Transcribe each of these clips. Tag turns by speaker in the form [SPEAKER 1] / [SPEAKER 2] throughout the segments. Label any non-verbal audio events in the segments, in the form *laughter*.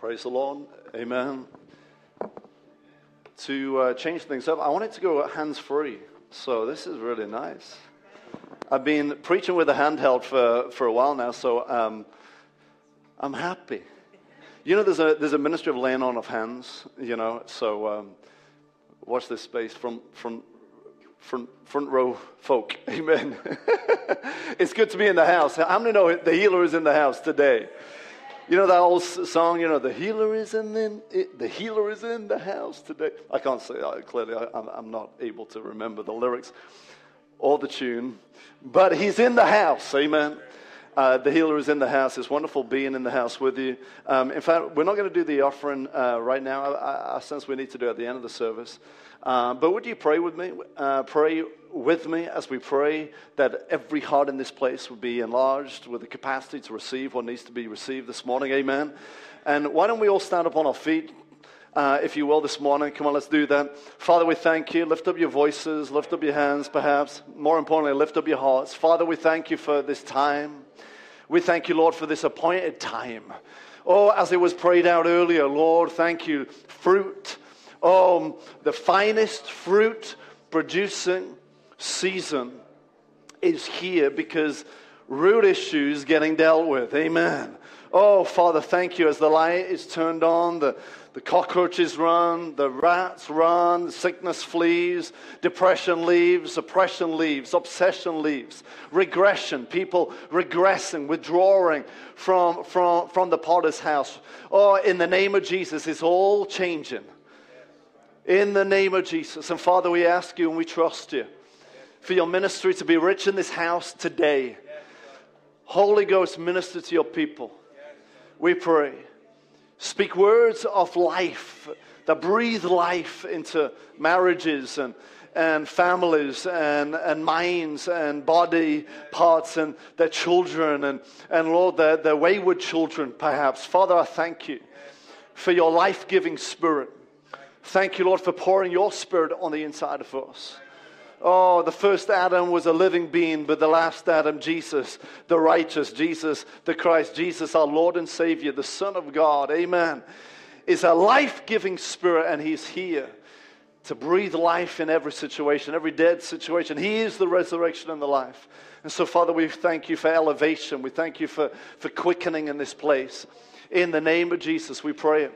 [SPEAKER 1] Praise the Lord. Amen. To uh, change things up, I wanted to go hands free. So this is really nice. I've been preaching with a handheld for, for a while now, so um, I'm happy. You know, there's a, there's a ministry of laying on of hands, you know, so um, watch this space from, from front, front row folk. *laughs* Amen. *laughs* it's good to be in the house. How many know the healer is in the house today? You know that old song, you know, the healer is in the, the healer is in the house today. I can't say clearly. I, I'm not able to remember the lyrics or the tune, but he's in the house. Amen. Uh, the healer is in the house. It's wonderful being in the house with you. Um, in fact, we're not going to do the offering uh, right now. I, I, sense we need to do it at the end of the service. Uh, but would you pray with me? Uh, pray with me as we pray that every heart in this place would be enlarged with the capacity to receive what needs to be received this morning. Amen. And why don't we all stand up on our feet? Uh, if you will, this morning. Come on, let's do that. Father, we thank you. Lift up your voices, lift up your hands, perhaps. More importantly, lift up your hearts. Father, we thank you for this time. We thank you, Lord, for this appointed time. Oh, as it was prayed out earlier, Lord, thank you. Fruit Oh, the finest fruit producing season is here because root issues getting dealt with. Amen. Oh, Father, thank you. As the light is turned on, the, the cockroaches run, the rats run, sickness flees, depression leaves, oppression leaves, obsession leaves, regression, people regressing, withdrawing from, from, from the potter's house. Oh, in the name of Jesus, it's all changing in the name of Jesus. And Father, we ask you and we trust you for your ministry to be rich in this house today. Holy Ghost, minister to your people. We pray. Speak words of life that breathe life into marriages and, and families and, and minds and body parts and their children and, and Lord, their, their wayward children, perhaps. Father, I thank you for your life giving spirit Thank you, Lord, for pouring your spirit on the inside of us. Oh, the first Adam was a living being, but the last Adam, Jesus, the righteous, Jesus, the Christ, Jesus, our Lord and Savior, the Son of God, amen, is a life giving spirit, and He's here to breathe life in every situation, every dead situation. He is the resurrection and the life. And so, Father, we thank you for elevation. We thank you for, for quickening in this place. In the name of Jesus, we pray.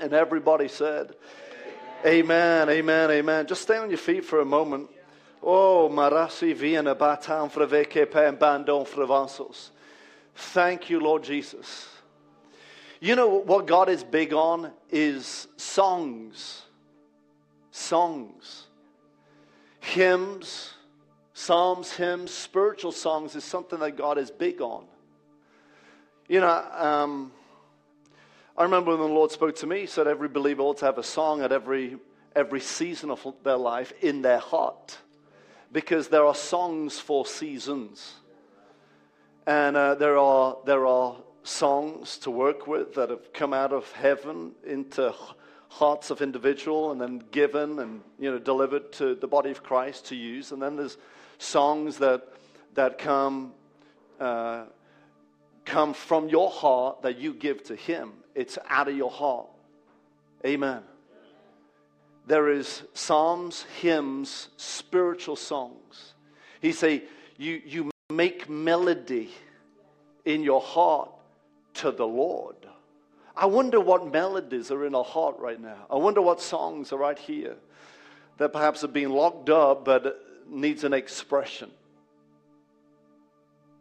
[SPEAKER 1] And everybody said, Amen, amen, amen. Just stay on your feet for a moment. Oh, marasi viena batam freveke pen bandon frevansos. Thank you, Lord Jesus. You know what God is big on is songs. Songs. Hymns, psalms, hymns, spiritual songs is something that God is big on. You know, um, I remember when the Lord spoke to me, he said every believer ought to have a song at every, every season of their life in their heart. Because there are songs for seasons. And uh, there, are, there are songs to work with that have come out of heaven into hearts of individual and then given and you know delivered to the body of Christ to use. And then there's songs that that come uh, come from your heart that you give to Him. It's out of your heart. Amen. There is psalms, hymns, spiritual songs. He say you, you make melody in your heart to the Lord. I wonder what melodies are in our heart right now. I wonder what songs are right here that perhaps have been locked up but needs an expression.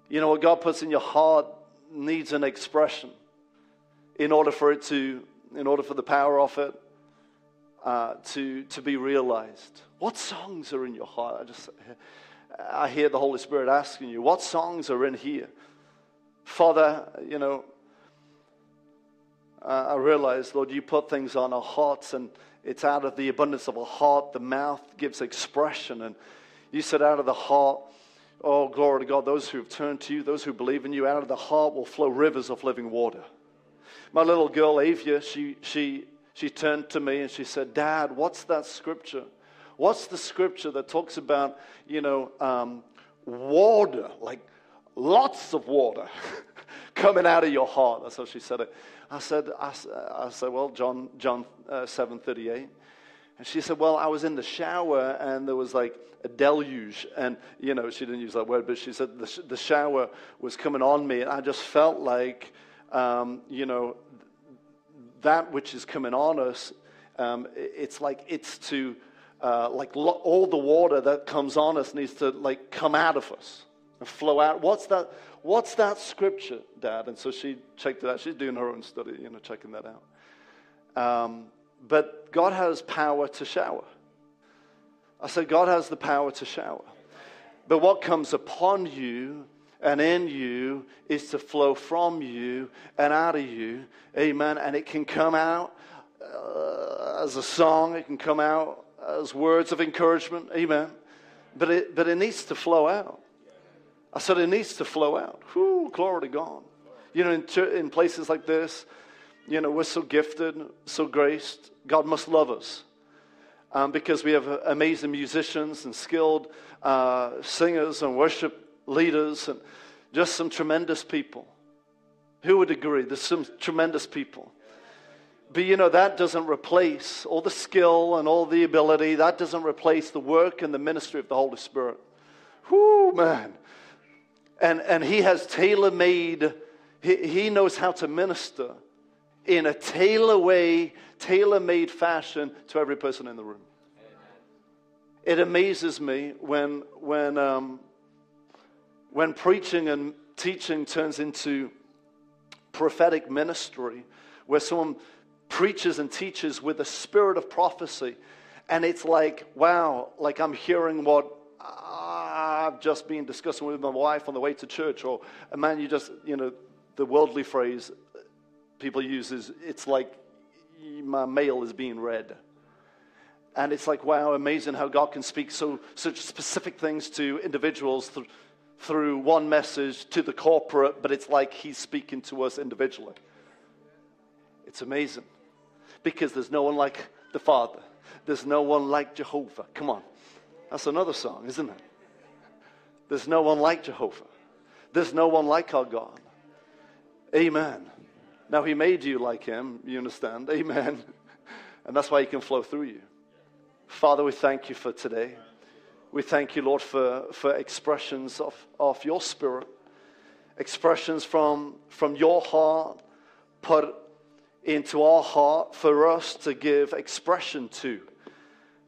[SPEAKER 1] You know what God puts in your heart needs an expression in order for it to, in order for the power of it uh, to, to be realized. What songs are in your heart? I just, I hear the Holy Spirit asking you, what songs are in here? Father, you know, uh, I realize, Lord, you put things on our hearts, and it's out of the abundance of our heart, the mouth gives expression. And you said, out of the heart, oh, glory to God, those who have turned to you, those who believe in you, out of the heart will flow rivers of living water. My little girl, Avia, she, she, she turned to me and she said, Dad, what's that scripture? What's the scripture that talks about, you know, um, water, like lots of water, *laughs* coming out of your heart. That's how she said it. I said, I, I said well, John, John uh, 7.38. And she said, well, I was in the shower and there was like a deluge. And, you know, she didn't use that word, but she said the, sh- the shower was coming on me. And I just felt like, um, you know, that which is coming on us, um, it's like it's to, uh, like lo- all the water that comes on us needs to like come out of us and flow out. What's that? What's that scripture, Dad? And so she checked it out. She's doing her own study, you know, checking that out. Um, but God has power to shower. I said, God has the power to shower. But what comes upon you and in you is to flow from you and out of you. Amen. And it can come out uh, as a song, it can come out as words of encouragement. Amen. But it, but it needs to flow out. I said, it needs to flow out. Whew, glory to God. You know, in, in places like this, you know, we're so gifted, so graced. God must love us um, because we have amazing musicians and skilled uh, singers and worship leaders and just some tremendous people. Who would agree? There's some tremendous people. But you know, that doesn't replace all the skill and all the ability. That doesn't replace the work and the ministry of the Holy Spirit. Whoo, man. And, and He has tailor made, he, he knows how to minister in a tailor way, tailor made fashion to every person in the room. It amazes me when, when, um, when preaching and teaching turns into prophetic ministry, where someone preaches and teaches with a spirit of prophecy, and it's like, wow, like I'm hearing what I've just been discussing with my wife on the way to church, or a man, you just, you know, the worldly phrase, people use is it's like my mail is being read. And it's like, wow, amazing how God can speak so such specific things to individuals through one message to the corporate, but it's like He's speaking to us individually. It's amazing because there's no one like the Father, there's no one like Jehovah. Come on, that's another song, isn't it? There's no one like Jehovah, there's no one like our God. Amen. Now, He made you like Him, you understand? Amen. *laughs* And that's why He can flow through you. Father, we thank you for today. We thank you, Lord, for, for expressions of, of your spirit, expressions from, from your heart put into our heart for us to give expression to.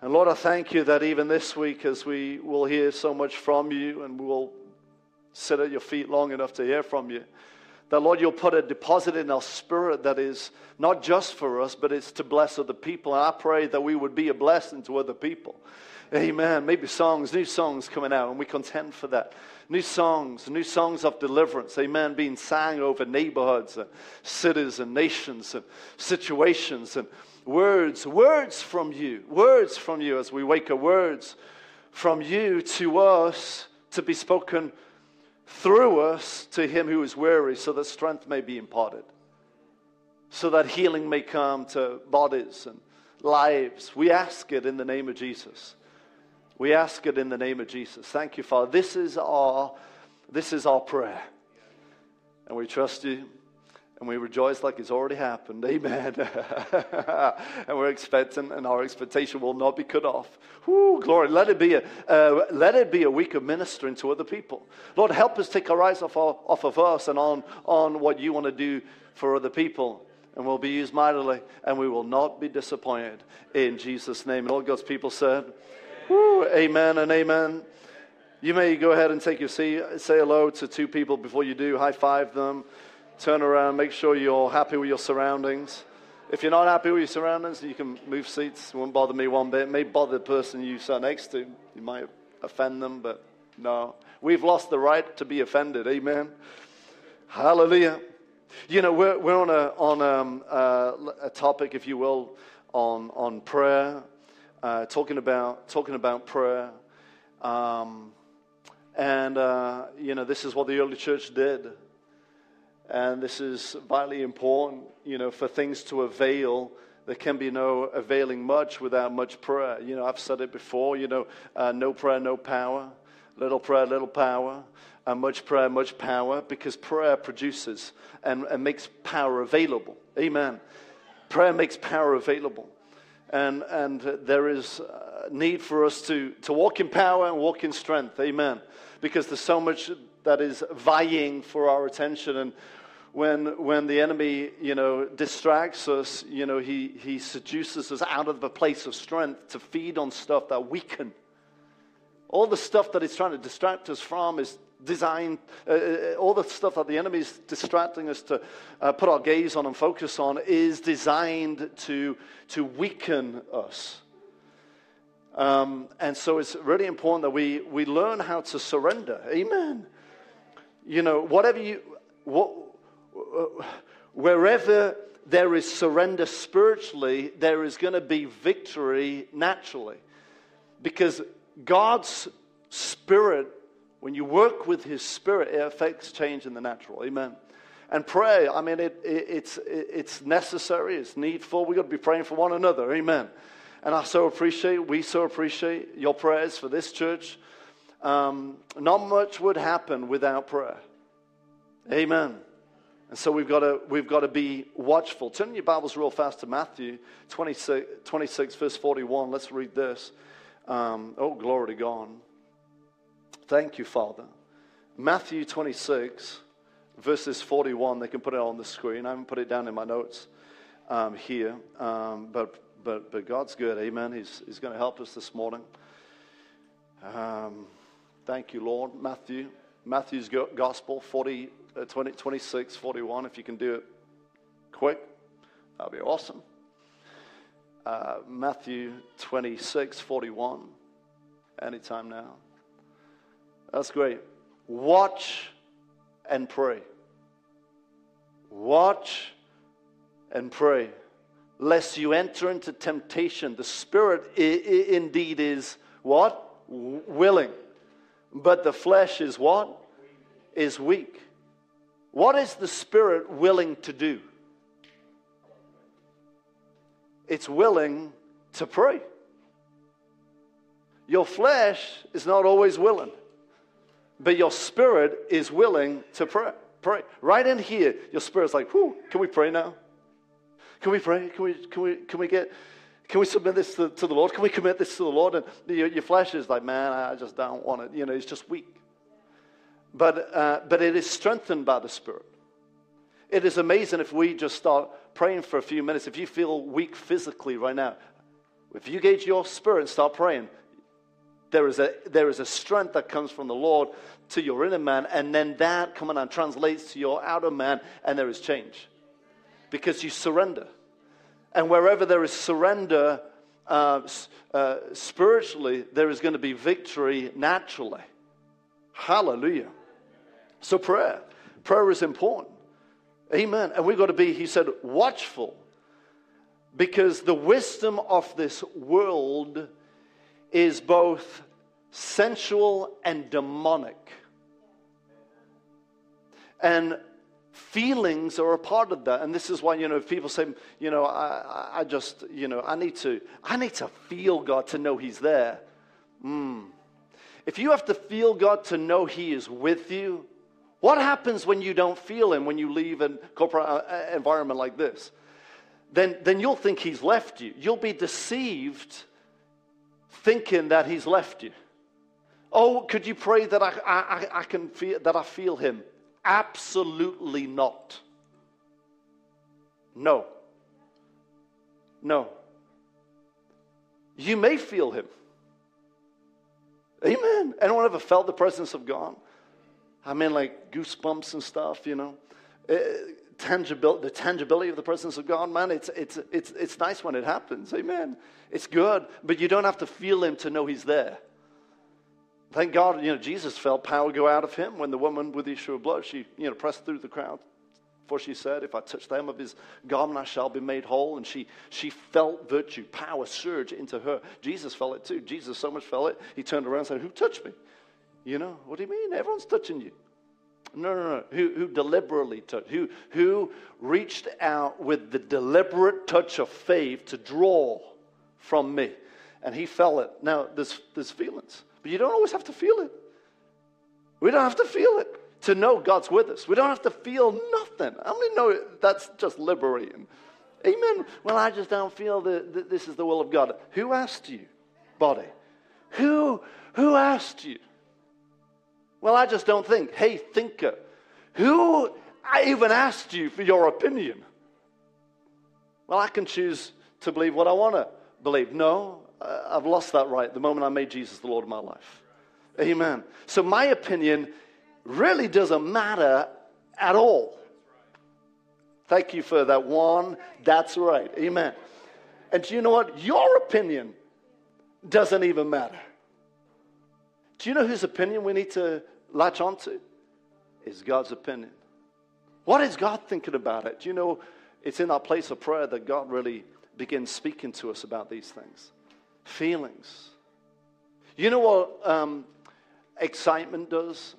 [SPEAKER 1] And Lord, I thank you that even this week, as we will hear so much from you and we will sit at your feet long enough to hear from you, that, Lord, you'll put a deposit in our spirit that is not just for us, but it's to bless other people. And I pray that we would be a blessing to other people. Amen. Maybe songs, new songs coming out, and we contend for that. New songs, new songs of deliverance, amen, being sang over neighborhoods and cities and nations and situations and words, words from you, words from you as we wake up, words from you to us to be spoken through us to him who is weary, so that strength may be imparted, so that healing may come to bodies and lives. We ask it in the name of Jesus. We ask it in the name of Jesus. Thank you, Father. This is our, this is our prayer. And we trust you and we rejoice like it's already happened. Amen. *laughs* and we're expecting, and our expectation will not be cut off. Glory. Let it be a, uh, let it be a week of ministering to other people. Lord, help us take our eyes off, our, off of us and on, on what you want to do for other people. And we'll be used mightily, and we will not be disappointed. In Jesus' name. And all God's people said, Whoo, amen and amen. You may go ahead and take your seat. Say hello to two people before you do. High five them turn around, make sure you're happy with your surroundings. If you're not happy with your surroundings, you can move seats. It won't bother me one bit. It may bother the person you sat next to. You might offend them, but no. We've lost the right to be offended. Amen. Hallelujah. You know, we're, we're on, a, on um, uh, a topic, if you will, on, on prayer, uh, talking, about, talking about prayer. Um, and, uh, you know, this is what the early church did. And this is vitally important, you know, for things to avail. There can be no availing much without much prayer. You know, I've said it before, you know, uh, no prayer, no power. Little prayer, little power. And much prayer, much power, because prayer produces and, and makes power available. Amen. Prayer makes power available. And, and there is need for us to, to walk in power and walk in strength. Amen. Because there's so much that is vying for our attention. And when, when the enemy, you know, distracts us, you know, he, he seduces us out of the place of strength to feed on stuff that weaken. All the stuff that he's trying to distract us from is designed, uh, uh, all the stuff that the enemy is distracting us to uh, put our gaze on and focus on is designed to, to weaken us. Um, and so it's really important that we, we learn how to surrender. Amen. You know, whatever you, what, wherever there is surrender spiritually, there is going to be victory naturally. Because God's Spirit, when you work with His Spirit, it affects change in the natural. Amen. And pray, I mean, it, it, it's, it, it's necessary, it's needful. We've got to be praying for one another. Amen. And I so appreciate, we so appreciate your prayers for this church. Um, not much would happen without prayer. Amen. And so we've got to, we've got to be watchful. Turn your Bibles real fast to Matthew 26, 26 verse 41. Let's read this. Um, oh, glory to God. Thank you, Father. Matthew 26, verses 41. They can put it on the screen. I haven't put it down in my notes um, here. Um, but, but, but God's good. Amen. He's, he's going to help us this morning. Um, thank you, Lord. Matthew. Matthew's Gospel 40, uh, 20, 26, 41. If you can do it quick, that'll be awesome uh, Matthew 26, 41. Anytime now. That's great. Watch and pray. Watch and pray, lest you enter into temptation. The spirit I- I indeed is what? Willing. But the flesh is what? Is weak. What is the spirit willing to do? it's willing to pray. Your flesh is not always willing, but your spirit is willing to pray. Pray. Right in here, your spirit's like, whew, can we pray now? Can we pray? Can we, can we, can we get, can we submit this to, to the Lord? Can we commit this to the Lord? And your, your, flesh is like, man, I just don't want it. You know, it's just weak. But, uh, but it is strengthened by the Spirit. It is amazing if we just start praying for a few minutes. If you feel weak physically right now, if you gauge your spirit and start praying, there is, a, there is a strength that comes from the Lord to your inner man, and then that coming and translates to your outer man, and there is change. Because you surrender. And wherever there is surrender uh, uh, spiritually, there is going to be victory naturally. Hallelujah. So, prayer. Prayer is important. Amen. And we've got to be, he said, watchful. Because the wisdom of this world is both sensual and demonic. And feelings are a part of that. And this is why, you know, people say, you know, I, I just, you know, I need to, I need to feel God to know He's there. Mm. If you have to feel God to know He is with you, what happens when you don't feel him when you leave a corporate uh, environment like this? Then, then you'll think he's left you. You'll be deceived thinking that he's left you. Oh, could you pray that I, I, I can feel that I feel him? Absolutely not. No. No. You may feel him. Amen. Anyone ever felt the presence of God? I mean, like goosebumps and stuff, you know. Uh, tangibil- the tangibility of the presence of God, man, it's, it's, it's, it's nice when it happens. Amen. It's good, but you don't have to feel Him to know He's there. Thank God, you know, Jesus felt power go out of Him when the woman with the issue of blood, she, you know, pressed through the crowd. For she said, If I touch the hem of his garment, I shall be made whole. And she, she felt virtue, power surge into her. Jesus felt it too. Jesus so much felt it, he turned around and said, Who touched me? You know, what do you mean? Everyone's touching you. No, no, no. Who, who deliberately touched? Who, who reached out with the deliberate touch of faith to draw from me? And he felt it. Now, there's, there's feelings, but you don't always have to feel it. We don't have to feel it to know God's with us. We don't have to feel nothing. I many know that's just liberating? Amen. Well, I just don't feel that this is the will of God. Who asked you, body? Who, who asked you? Well, I just don't think. Hey, thinker, who I even asked you for your opinion? Well, I can choose to believe what I want to believe. No, uh, I've lost that right the moment I made Jesus the Lord of my life. Amen. So my opinion really doesn't matter at all. Thank you for that one. That's right. Amen. And you know what? Your opinion doesn't even matter. Do you know whose opinion we need to latch onto? Is God's opinion. What is God thinking about it? Do you know it's in that place of prayer that God really begins speaking to us about these things? Feelings. You know what um, excitement does?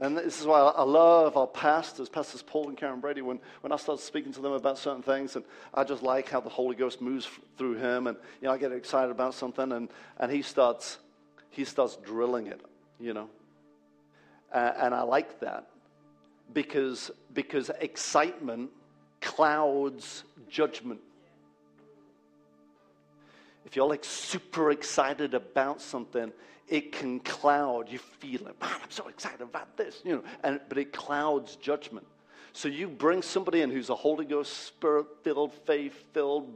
[SPEAKER 1] And this is why I love our pastors, Pastors Paul and Karen Brady, when, when I start speaking to them about certain things, and I just like how the Holy Ghost moves through him, and you know, I get excited about something, and, and he starts he starts drilling it, you know. Uh, and I like that because, because excitement clouds judgment. If you're like super excited about something, it can cloud. You feel it, man, I'm so excited about this, you know, and, but it clouds judgment. So you bring somebody in who's a Holy Ghost, Spirit filled, faith filled,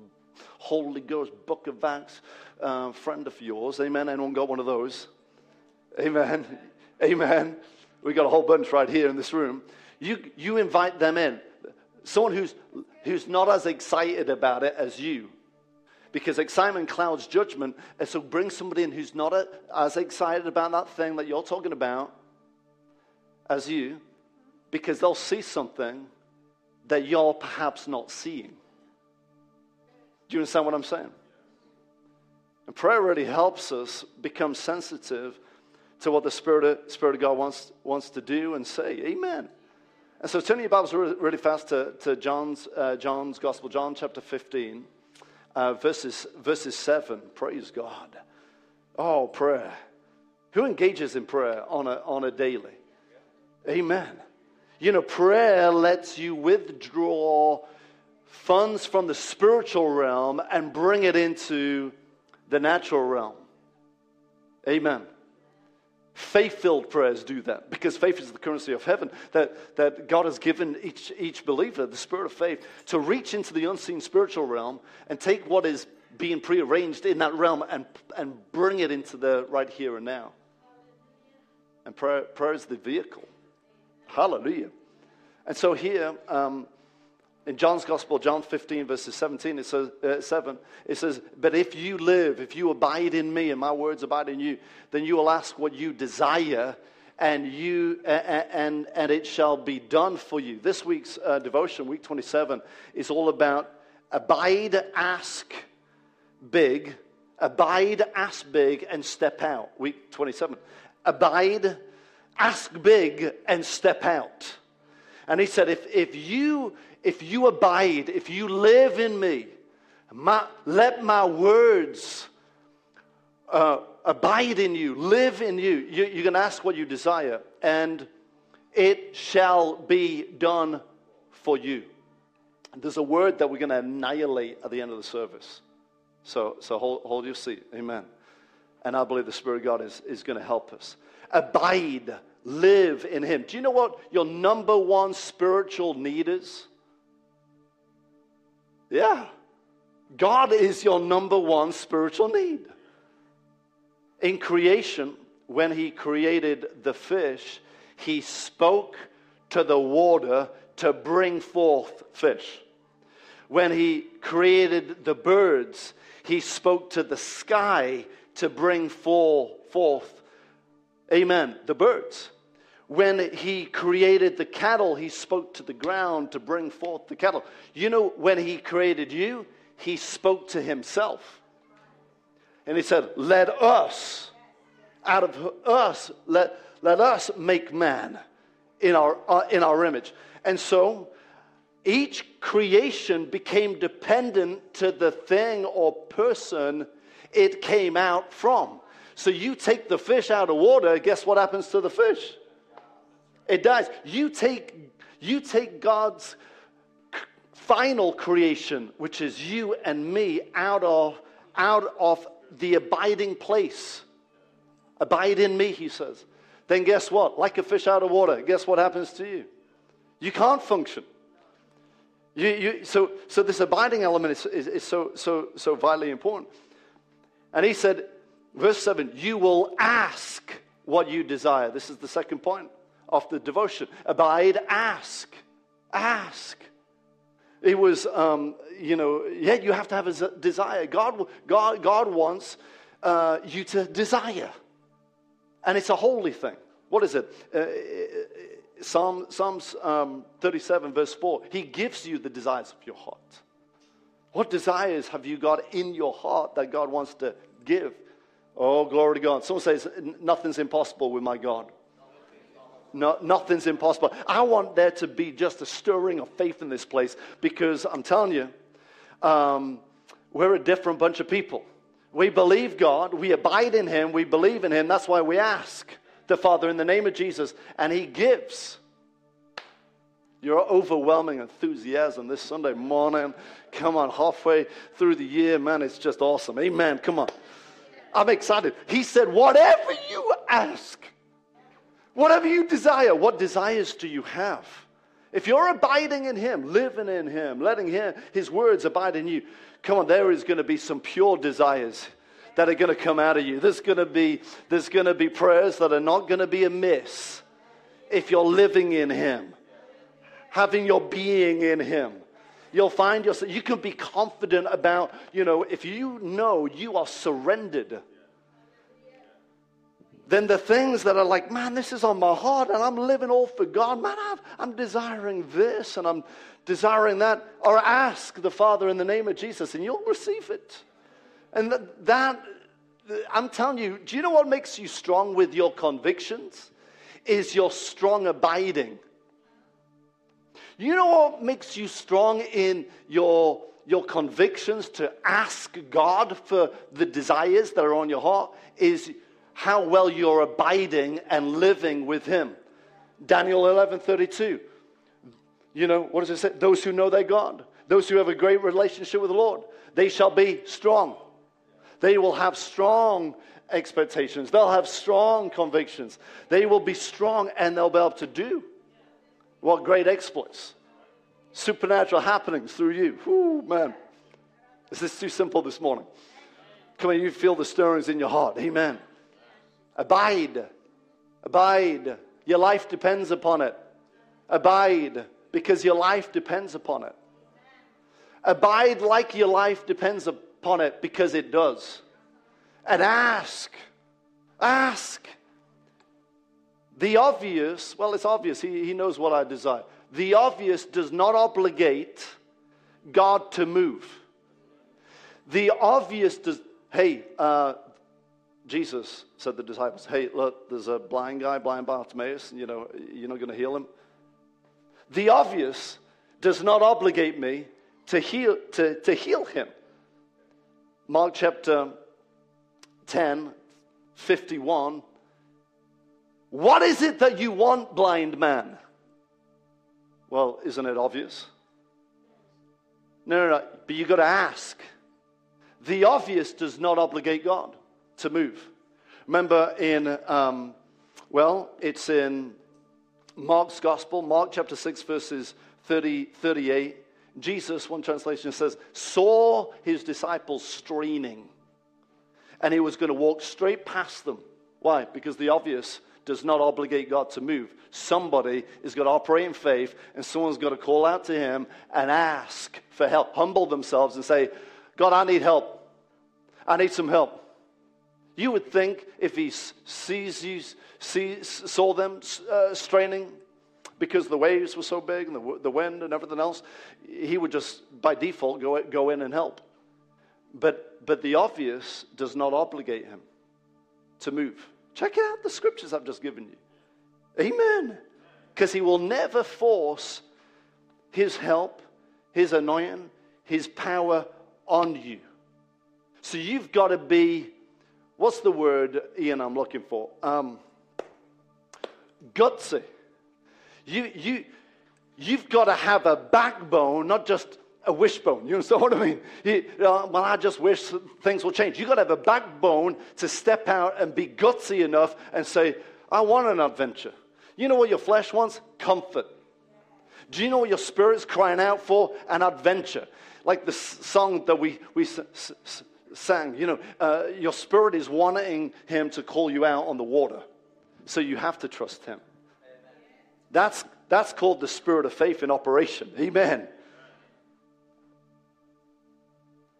[SPEAKER 1] Holy Ghost, Book of Acts uh, friend of yours. Amen. Anyone got one of those? Amen. *laughs* Amen. We got a whole bunch right here in this room. You, you invite them in. Someone who's, who's not as excited about it as you. Because excitement clouds judgment. And so bring somebody in who's not a, as excited about that thing that you're talking about as you. Because they'll see something that you're perhaps not seeing. Do you understand what I'm saying? And prayer really helps us become sensitive to what the Spirit of, Spirit of God wants, wants to do and say. Amen. And so turn your Bibles really, really fast to, to John's, uh, John's Gospel, John chapter 15, uh, verses, verses 7. Praise God. Oh, prayer. Who engages in prayer on a, on a daily? Amen. You know, prayer lets you withdraw funds from the spiritual realm and bring it into the natural realm. Amen. Faith filled prayers do that because faith is the currency of heaven that, that God has given each, each believer, the spirit of faith, to reach into the unseen spiritual realm and take what is being prearranged in that realm and, and bring it into the right here and now. And prayer, prayer is the vehicle. Hallelujah. And so here, um, in John's Gospel, John 15, verses 17, it says, uh, 7, it says, But if you live, if you abide in me and my words abide in you, then you will ask what you desire and, you, uh, and, and it shall be done for you. This week's uh, devotion, week 27, is all about abide, ask big, abide, ask big, and step out. Week 27. Abide, ask big, and step out. And he said, if, if you if you abide, if you live in me, my, let my words uh, abide in you, live in you. you. You can ask what you desire, and it shall be done for you. There's a word that we're going to annihilate at the end of the service. So, so hold, hold your seat. Amen. And I believe the Spirit of God is, is going to help us. Abide, live in Him. Do you know what your number one spiritual need is? Yeah. God is your number one spiritual need. In creation, when He created the fish, He spoke to the water to bring forth fish. When He created the birds, He spoke to the sky to bring forth, amen, the birds. When he created the cattle, he spoke to the ground to bring forth the cattle. You know, when he created you, he spoke to himself. And he said, Let us, out of us, let, let us make man in our, uh, in our image. And so each creation became dependent to the thing or person it came out from. So you take the fish out of water, guess what happens to the fish? It dies. You take, you take God's final creation, which is you and me, out of, out of the abiding place. Abide in me, he says. Then guess what? Like a fish out of water, guess what happens to you? You can't function. You, you, so, so this abiding element is, is, is so, so, so vitally important. And he said, verse 7, you will ask what you desire. This is the second point of the devotion. Abide, ask. Ask. It was, um, you know, yeah, you have to have a desire. God, God, God wants uh, you to desire. And it's a holy thing. What is it? Uh, uh Psalm, Psalms um, 37, verse 4. He gives you the desires of your heart. What desires have you got in your heart that God wants to give? Oh, glory to God. Someone says, Nothing's impossible with my God. No, nothing's impossible. I want there to be just a stirring of faith in this place because I'm telling you, um, we're a different bunch of people. We believe God, we abide in Him, we believe in Him. That's why we ask the Father in the name of Jesus, and He gives. Your overwhelming enthusiasm this Sunday morning. Come on, halfway through the year, man, it's just awesome. Amen. Come on. I'm excited. He said, Whatever you ask, whatever you desire, what desires do you have? If you're abiding in Him, living in Him, letting him, His words abide in you, come on, there is going to be some pure desires that are going to come out of you. There's going to be, there's going to be prayers that are not going to be amiss if you're living in Him, having your being in Him you'll find yourself, you can be confident about, you know, if you know you are surrendered, then the things that are like, man, this is on my heart and I'm living all for God, man, I'm, I'm desiring this and I'm desiring that, or ask the Father in the name of Jesus and you'll receive it. And that, that I'm telling you, do you know what makes you strong with your convictions? Is your strong abiding. You know what makes you strong in your, your convictions to ask God for the desires that are on your heart? Is how well you're abiding and living with Him. Daniel 11 32. You know, what does it say? Those who know their God, those who have a great relationship with the Lord, they shall be strong. They will have strong expectations. They'll have strong convictions. They will be strong and they'll be able to do what great exploits, supernatural happenings through you. Whoo, man. Is this too simple this morning? Come on, you feel the stirrings in your heart. Amen. Abide. Abide. Your life depends upon it. Abide because your life depends upon it. Abide like your life depends upon it because it does. And ask. Ask. The obvious, well, it's obvious. He, he knows what I desire. The obvious does not obligate God to move. The obvious does, hey, uh, Jesus said to the disciples, hey, look, there's a blind guy, blind Bartimaeus, and, you know, you're not going to heal him. The obvious does not obligate me to heal, to, to heal him. Mark chapter 10, 51 what is it that you want, blind man? Well, isn't it obvious? No, no, no. But you've got to ask. The obvious does not obligate God to move. Remember in, um, well, it's in Mark's Gospel, Mark chapter 6, verses 30, 38. Jesus, one translation says, saw his disciples straining, and he was going to walk straight past them. Why? Because the obvious does not obligate God to move. Somebody is going to operate in faith, and someone's got to call out to Him and ask for help, humble themselves, and say, God, I need help. I need some help. You would think if He sees you, sees, saw them uh, straining because the waves were so big and the, the wind and everything else, He would just by default go, go in and help. But, but the obvious does not obligate Him to move. Check out the scriptures I've just given you. Amen. Because he will never force his help, his anointing, his power on you. So you've got to be, what's the word, Ian, I'm looking for? Um, gutsy. You, you, you've got to have a backbone, not just a wishbone. You understand what I mean? You, uh, well, I just wish things will change. You've got to have a backbone to step out and be gutsy enough and say, I want an adventure. You know what your flesh wants? Comfort. Do you know what your spirit's crying out for? An adventure. Like the song that we, we sang, you know, uh, your spirit is wanting him to call you out on the water. So you have to trust him. That's, that's called the spirit of faith in operation. Amen.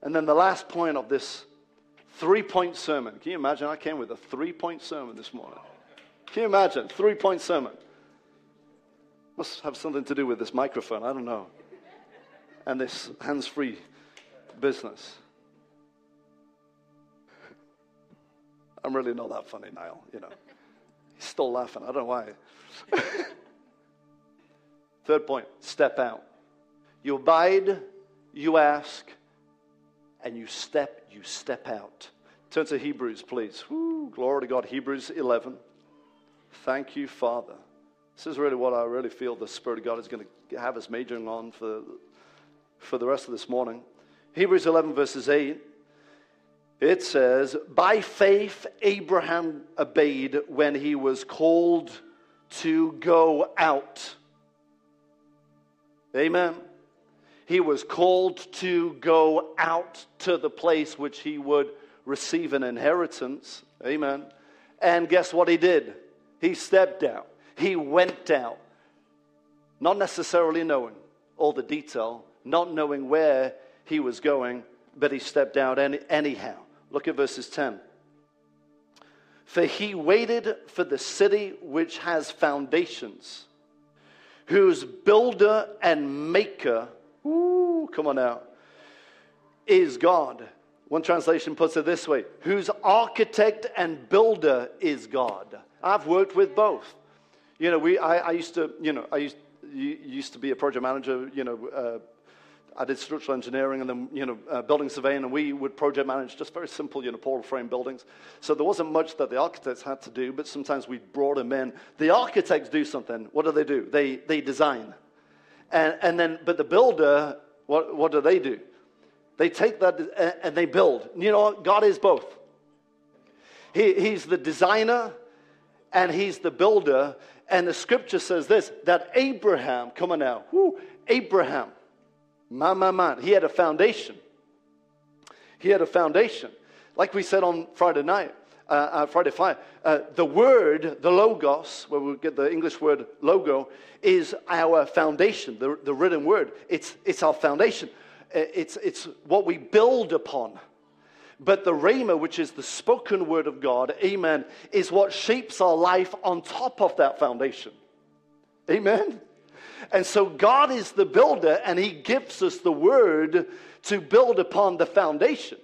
[SPEAKER 1] And then the last point of this three point sermon. Can you imagine? I came with a three point sermon this morning. Can you imagine? Three point sermon. Must have something to do with this microphone. I don't know. And this hands free business. I'm really not that funny, Niall, you know. He's still laughing. I don't know why. *laughs* Third point step out. You abide, you ask, and you step, you step out. Turn to Hebrews, please. Woo, glory to God. Hebrews 11. Thank you, Father. This is really what I really feel the Spirit of God is going to have us majoring on for, for the rest of this morning. Hebrews 11, verses 8. It says, By faith, Abraham obeyed when he was called to go out. Amen. He was called to go out to the place which he would receive an inheritance. Amen. And guess what he did? He stepped out. He went out, not necessarily knowing all the detail, not knowing where he was going, but he stepped out any, anyhow. Look at verses 10. For he waited for the city which has foundations, whose builder and maker, ooh, come on now, is God. One translation puts it this way whose architect and builder is God. I've worked with both. You know, we, I, I used to, you know, I used, used to be a project manager, you know, uh, I did structural engineering and then, you know, uh, building surveying, and we would project manage just very simple, you know, portal frame buildings. So there wasn't much that the architects had to do, but sometimes we brought them in. The architects do something. What do they do? They, they design. And, and then, but the builder, what, what do they do? They take that and they build. You know, God is both. He, he's the designer and he's the builder. And the scripture says this that Abraham, come on now, whoo, Abraham, man, man, man, he had a foundation. He had a foundation. Like we said on Friday night, uh, uh, Friday 5, uh, the word, the logos, where we get the English word logo, is our foundation, the, the written word. It's, it's our foundation, uh, it's, it's what we build upon. But the Rhema, which is the spoken word of God, amen, is what shapes our life on top of that foundation. Amen? And so God is the builder, and He gives us the word to build upon the foundation.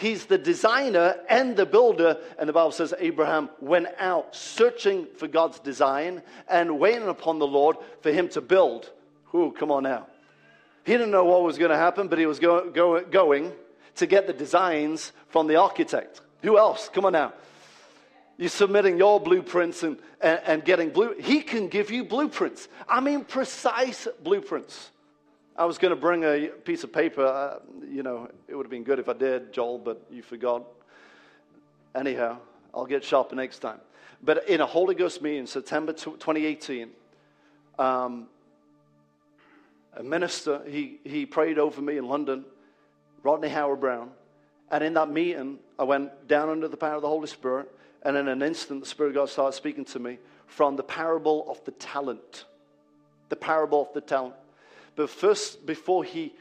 [SPEAKER 1] He's the designer and the builder. And the Bible says Abraham went out searching for God's design and waiting upon the Lord for him to build. Who, come on now. He didn't know what was going to happen, but he was go, go, going to get the designs from the architect. Who else? Come on now. You're submitting your blueprints and, and, and getting blue. He can give you blueprints. I mean, precise blueprints. I was going to bring a piece of paper. Uh, you know, it would have been good if I did, Joel, but you forgot. Anyhow, I'll get sharper next time. But in a Holy Ghost meeting, September 2018, um, a minister, he, he prayed over me in London Rodney Howard Browne. And in that meeting, I went down under the power of the Holy Spirit. And in an instant, the Spirit of God started speaking to me from the parable of the talent. The parable of the talent. But first, before he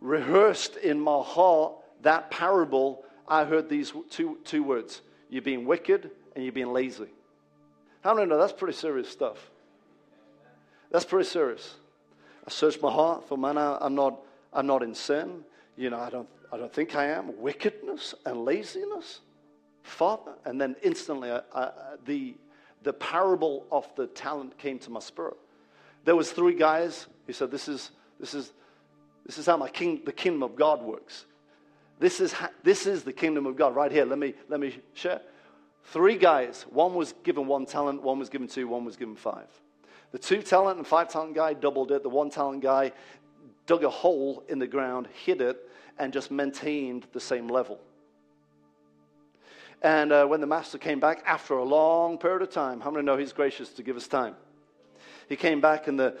[SPEAKER 1] rehearsed in my heart that parable, I heard these two, two words You're being wicked and you're being lazy. How you know? That's pretty serious stuff. That's pretty serious. I searched my heart for man, I, I'm not, I'm not in sin. You know, I don't, I don't think I am. Wickedness and laziness, Father. And then instantly, I, I, the, the parable of the talent came to my spirit. There was three guys. He said, "This is, this is, this is how my king, the kingdom of God works. This is, this is the kingdom of God right here. Let me, let me share. Three guys. One was given one talent. One was given two. One was given five. The two talent and five talent guy doubled it. The one talent guy dug a hole in the ground, hid it, and just maintained the same level. And uh, when the master came back after a long period of time, how many know he's gracious to give us time? He came back, and the,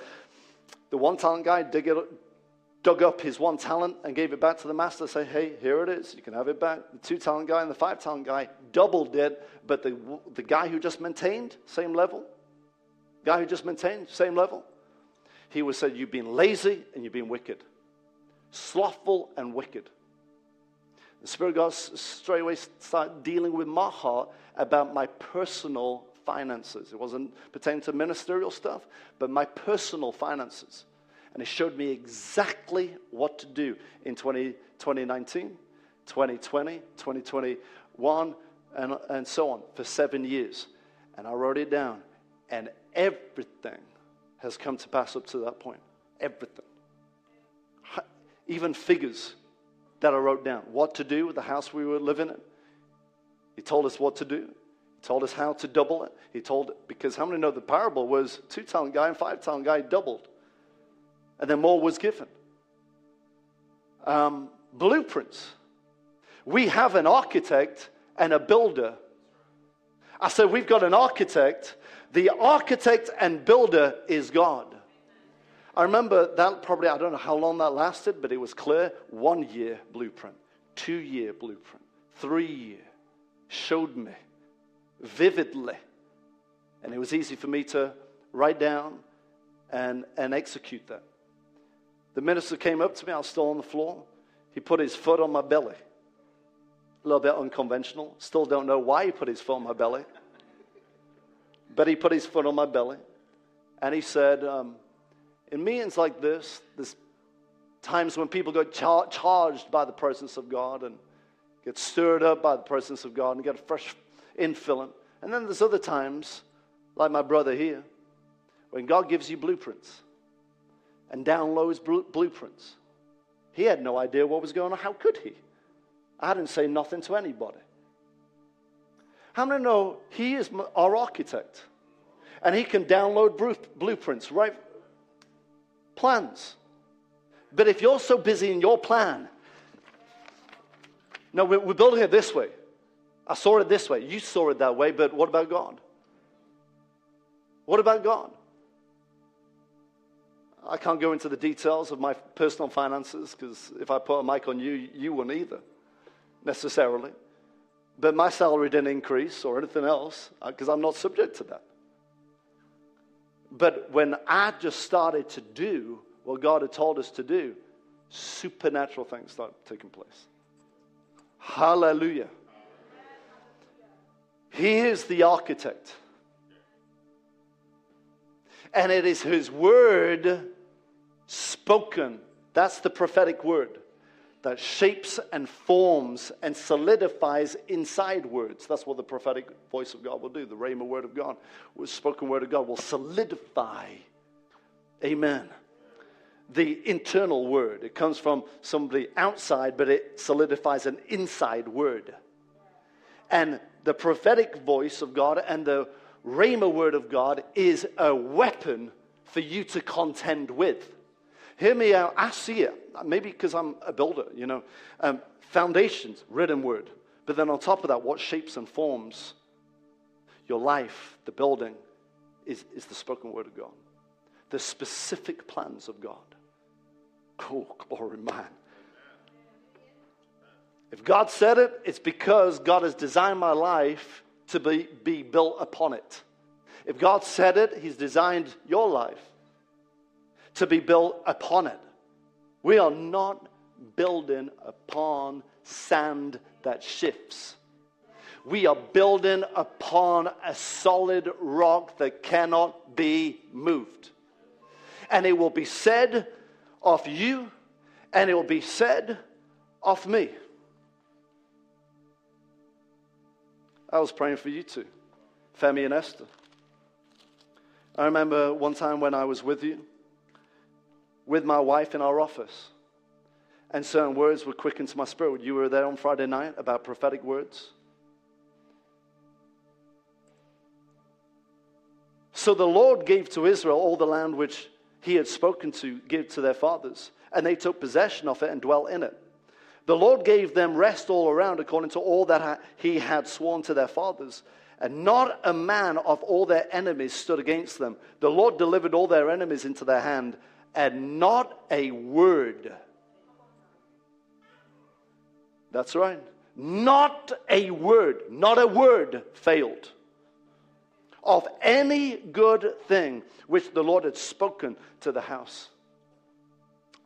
[SPEAKER 1] the one talent guy dug, it, dug up his one talent and gave it back to the master. Say, hey, here it is. You can have it back. The two talent guy and the five talent guy doubled it, but the, the guy who just maintained, same level. Guy who just maintained, same level. He was said, You've been lazy and you've been wicked, slothful and wicked. The Spirit of God straight away started dealing with my heart about my personal finances. It wasn't pertaining to ministerial stuff, but my personal finances. And He showed me exactly what to do in 20, 2019, 2020, 2021, and, and so on for seven years. And I wrote it down. And everything has come to pass up to that point. Everything. Even figures that I wrote down. What to do with the house we were living in. He told us what to do. He told us how to double it. He told, because how many know the parable was two talent guy and five talent guy doubled. And then more was given. Um, blueprints. We have an architect and a builder. I said, we've got an architect. The architect and builder is God. I remember that probably, I don't know how long that lasted, but it was clear. One year blueprint, two year blueprint, three year. Showed me vividly. And it was easy for me to write down and, and execute that. The minister came up to me, I was still on the floor. He put his foot on my belly. A little bit unconventional. Still don't know why he put his foot on my belly. But he put his foot on my belly. And he said, um, in meetings like this, there's times when people get char- charged by the presence of God and get stirred up by the presence of God and get a fresh infilling. And then there's other times, like my brother here, when God gives you blueprints and downloads blueprints. He had no idea what was going on. How could he? I didn't say nothing to anybody. How many know he is our architect? And he can download blueprints, right? Plans. But if you're so busy in your plan, no, we're building it this way. I saw it this way. You saw it that way, but what about God? What about God? I can't go into the details of my personal finances because if I put a mic on you, you wouldn't either, necessarily. But my salary didn't increase or anything else because uh, I'm not subject to that. But when I just started to do what God had told us to do, supernatural things started taking place. Hallelujah. He is the architect. And it is His word spoken. That's the prophetic word that shapes and forms and solidifies inside words. That's what the prophetic voice of God will do. The Rhema word of God, the spoken word of God will solidify. Amen. The internal word. It comes from somebody outside, but it solidifies an inside word. And the prophetic voice of God and the Rhema word of God is a weapon for you to contend with. Hear me out. I see it. Maybe because I'm a builder, you know. Um, foundations, written word. But then on top of that, what shapes and forms your life, the building, is, is the spoken word of God. The specific plans of God. Oh, glory, man. If God said it, it's because God has designed my life to be, be built upon it. If God said it, He's designed your life to be built upon it. We are not building upon sand that shifts. We are building upon a solid rock that cannot be moved. And it will be said of you, and it will be said of me. I was praying for you too, Femi and Esther. I remember one time when I was with you, with my wife in our office. And certain words were quickened to my spirit. You were there on Friday night about prophetic words. So the Lord gave to Israel all the land which he had spoken to give to their fathers, and they took possession of it and dwelt in it. The Lord gave them rest all around according to all that he had sworn to their fathers. And not a man of all their enemies stood against them. The Lord delivered all their enemies into their hand, and not a word. That's right. Not a word, not a word failed of any good thing which the Lord had spoken to the house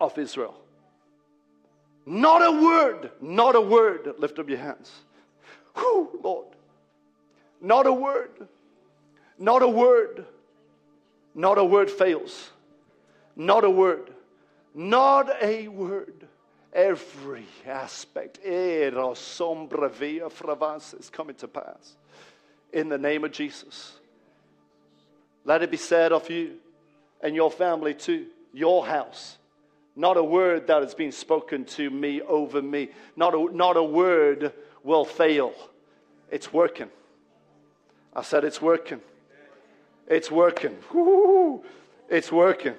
[SPEAKER 1] of Israel. Not a word, not a word. Lift up your hands. Whew, Lord. Not a word, not a word, not a word fails. Not a word, not a word. Every aspect, is coming to pass in the name of Jesus. Let it be said of you and your family too, your house. Not a word that has been spoken to me over me. Not a, not a word will fail. It's working. I said it's working. It's working. Woo-hoo. It's working.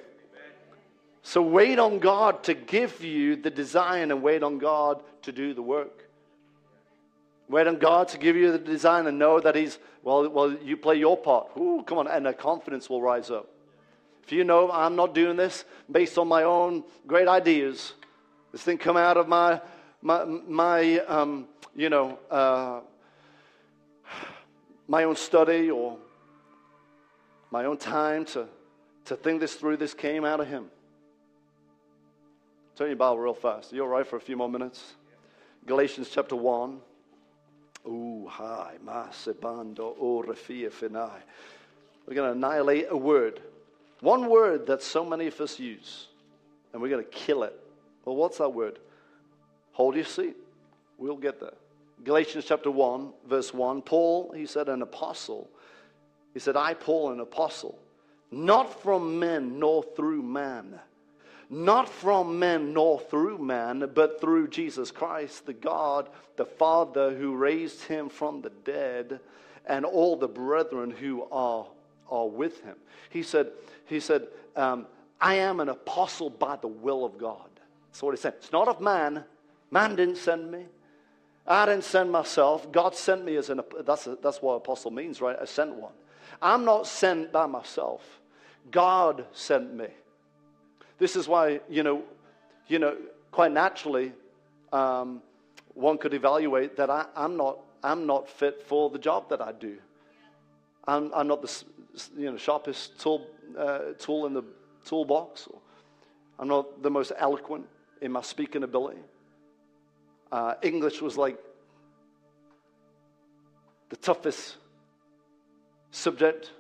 [SPEAKER 1] So wait on God to give you the design and wait on God to do the work. Wait on God to give you the design and know that He's, well, well you play your part. Ooh, come on, and the confidence will rise up. If you know I'm not doing this based on my own great ideas, this thing come out of my, my, my um, you know, uh, my own study or my own time to, to think this through, this came out of Him. Turn your Bible real fast. You all right for a few more minutes? Galatians chapter 1. Ooh, hi, masebando, orefia finai. We're going to annihilate a word. One word that so many of us use, and we're going to kill it. Well, what's that word? Hold your seat. We'll get there. Galatians chapter 1, verse 1. Paul, he said, an apostle. He said, I, Paul, an apostle, not from men nor through man not from men nor through man, but through Jesus Christ, the God, the Father who raised him from the dead, and all the brethren who are, are with him. He said, he said um, I am an apostle by the will of God. That's what he said. It's not of man. Man didn't send me. I didn't send myself. God sent me as an, that's, a, that's what apostle means, right? I sent one. I'm not sent by myself. God sent me. This is why, you know, you know quite naturally, um, one could evaluate that I, am not, I'm not fit for the job that I do. I'm, I'm not the you know, sharpest tool, uh, tool in the toolbox. I'm not the most eloquent in my speaking ability. Uh, English was like the toughest subject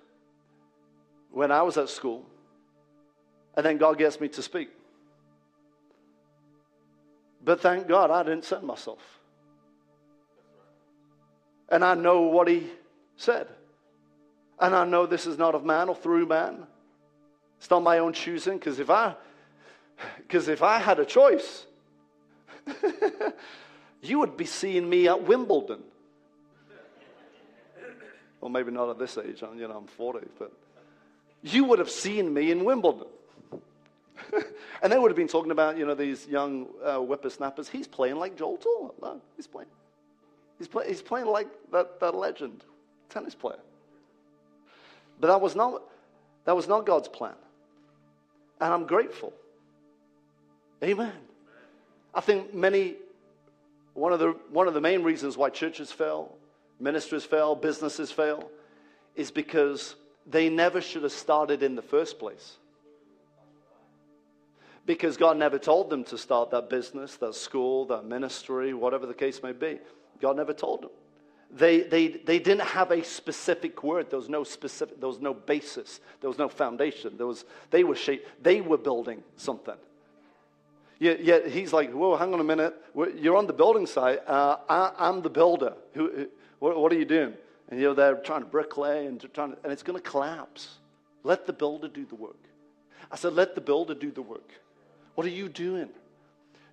[SPEAKER 1] when I was at school. And then God gets me to speak. But thank God I didn't send myself. And I know what he said. And I know this is not of man or through man. It's not my own choosing, because if I because if I had a choice, *laughs* you would be seeing me at Wimbledon. Well, maybe not at this age, you know, I'm 40, but you would have seen me in Wimbledon. *laughs* and they would have been talking about, you know, these young uh, whippersnappers. He's playing like Joel Taller. No, he's playing. He's, play, he's playing like that, that legend tennis player. But that was, not, that was not God's plan. And I'm grateful. Amen. I think many, one of the, one of the main reasons why churches fail, ministers fail, businesses fail, is because they never should have started in the first place because God never told them to start that business, that school, that ministry, whatever the case may be. God never told them. They, they, they didn't have a specific word. There was no specific, there was no basis. There was no foundation. There was, they were shape, they were building something. Yet, yet he's like, whoa, hang on a minute. You're on the building site. Uh, I, am the builder. Who, who what, what, are you doing? And you're there trying to bricklay and trying to, and it's going to collapse. Let the builder do the work. I said, let the builder do the work. What are you doing?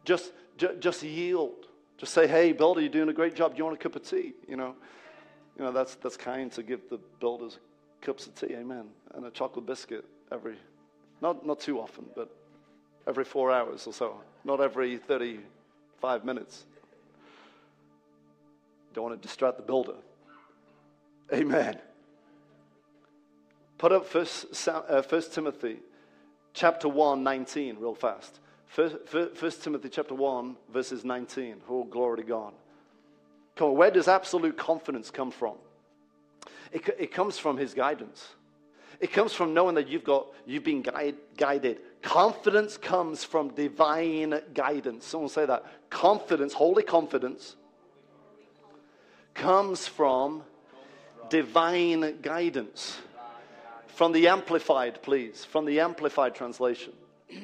[SPEAKER 1] Just, just yield. Just say, hey, builder, you're doing a great job. Do you want a cup of tea? You know, you know that's, that's kind to give the builders cups of tea, amen, and a chocolate biscuit every, not, not too often, but every four hours or so, not every 35 minutes. Don't want to distract the builder. Amen. Put up First, uh, First Timothy chapter 1, 19, real fast. First, Timothy chapter 1, verses 19. Oh, glory to God. Come on, where does absolute confidence come from? It, it comes from his guidance. It comes from knowing that you've got you've been guide, guided. Confidence comes from divine guidance. Someone say that. Confidence, holy confidence, comes from divine guidance. From the Amplified, please. From the Amplified translation. *clears throat*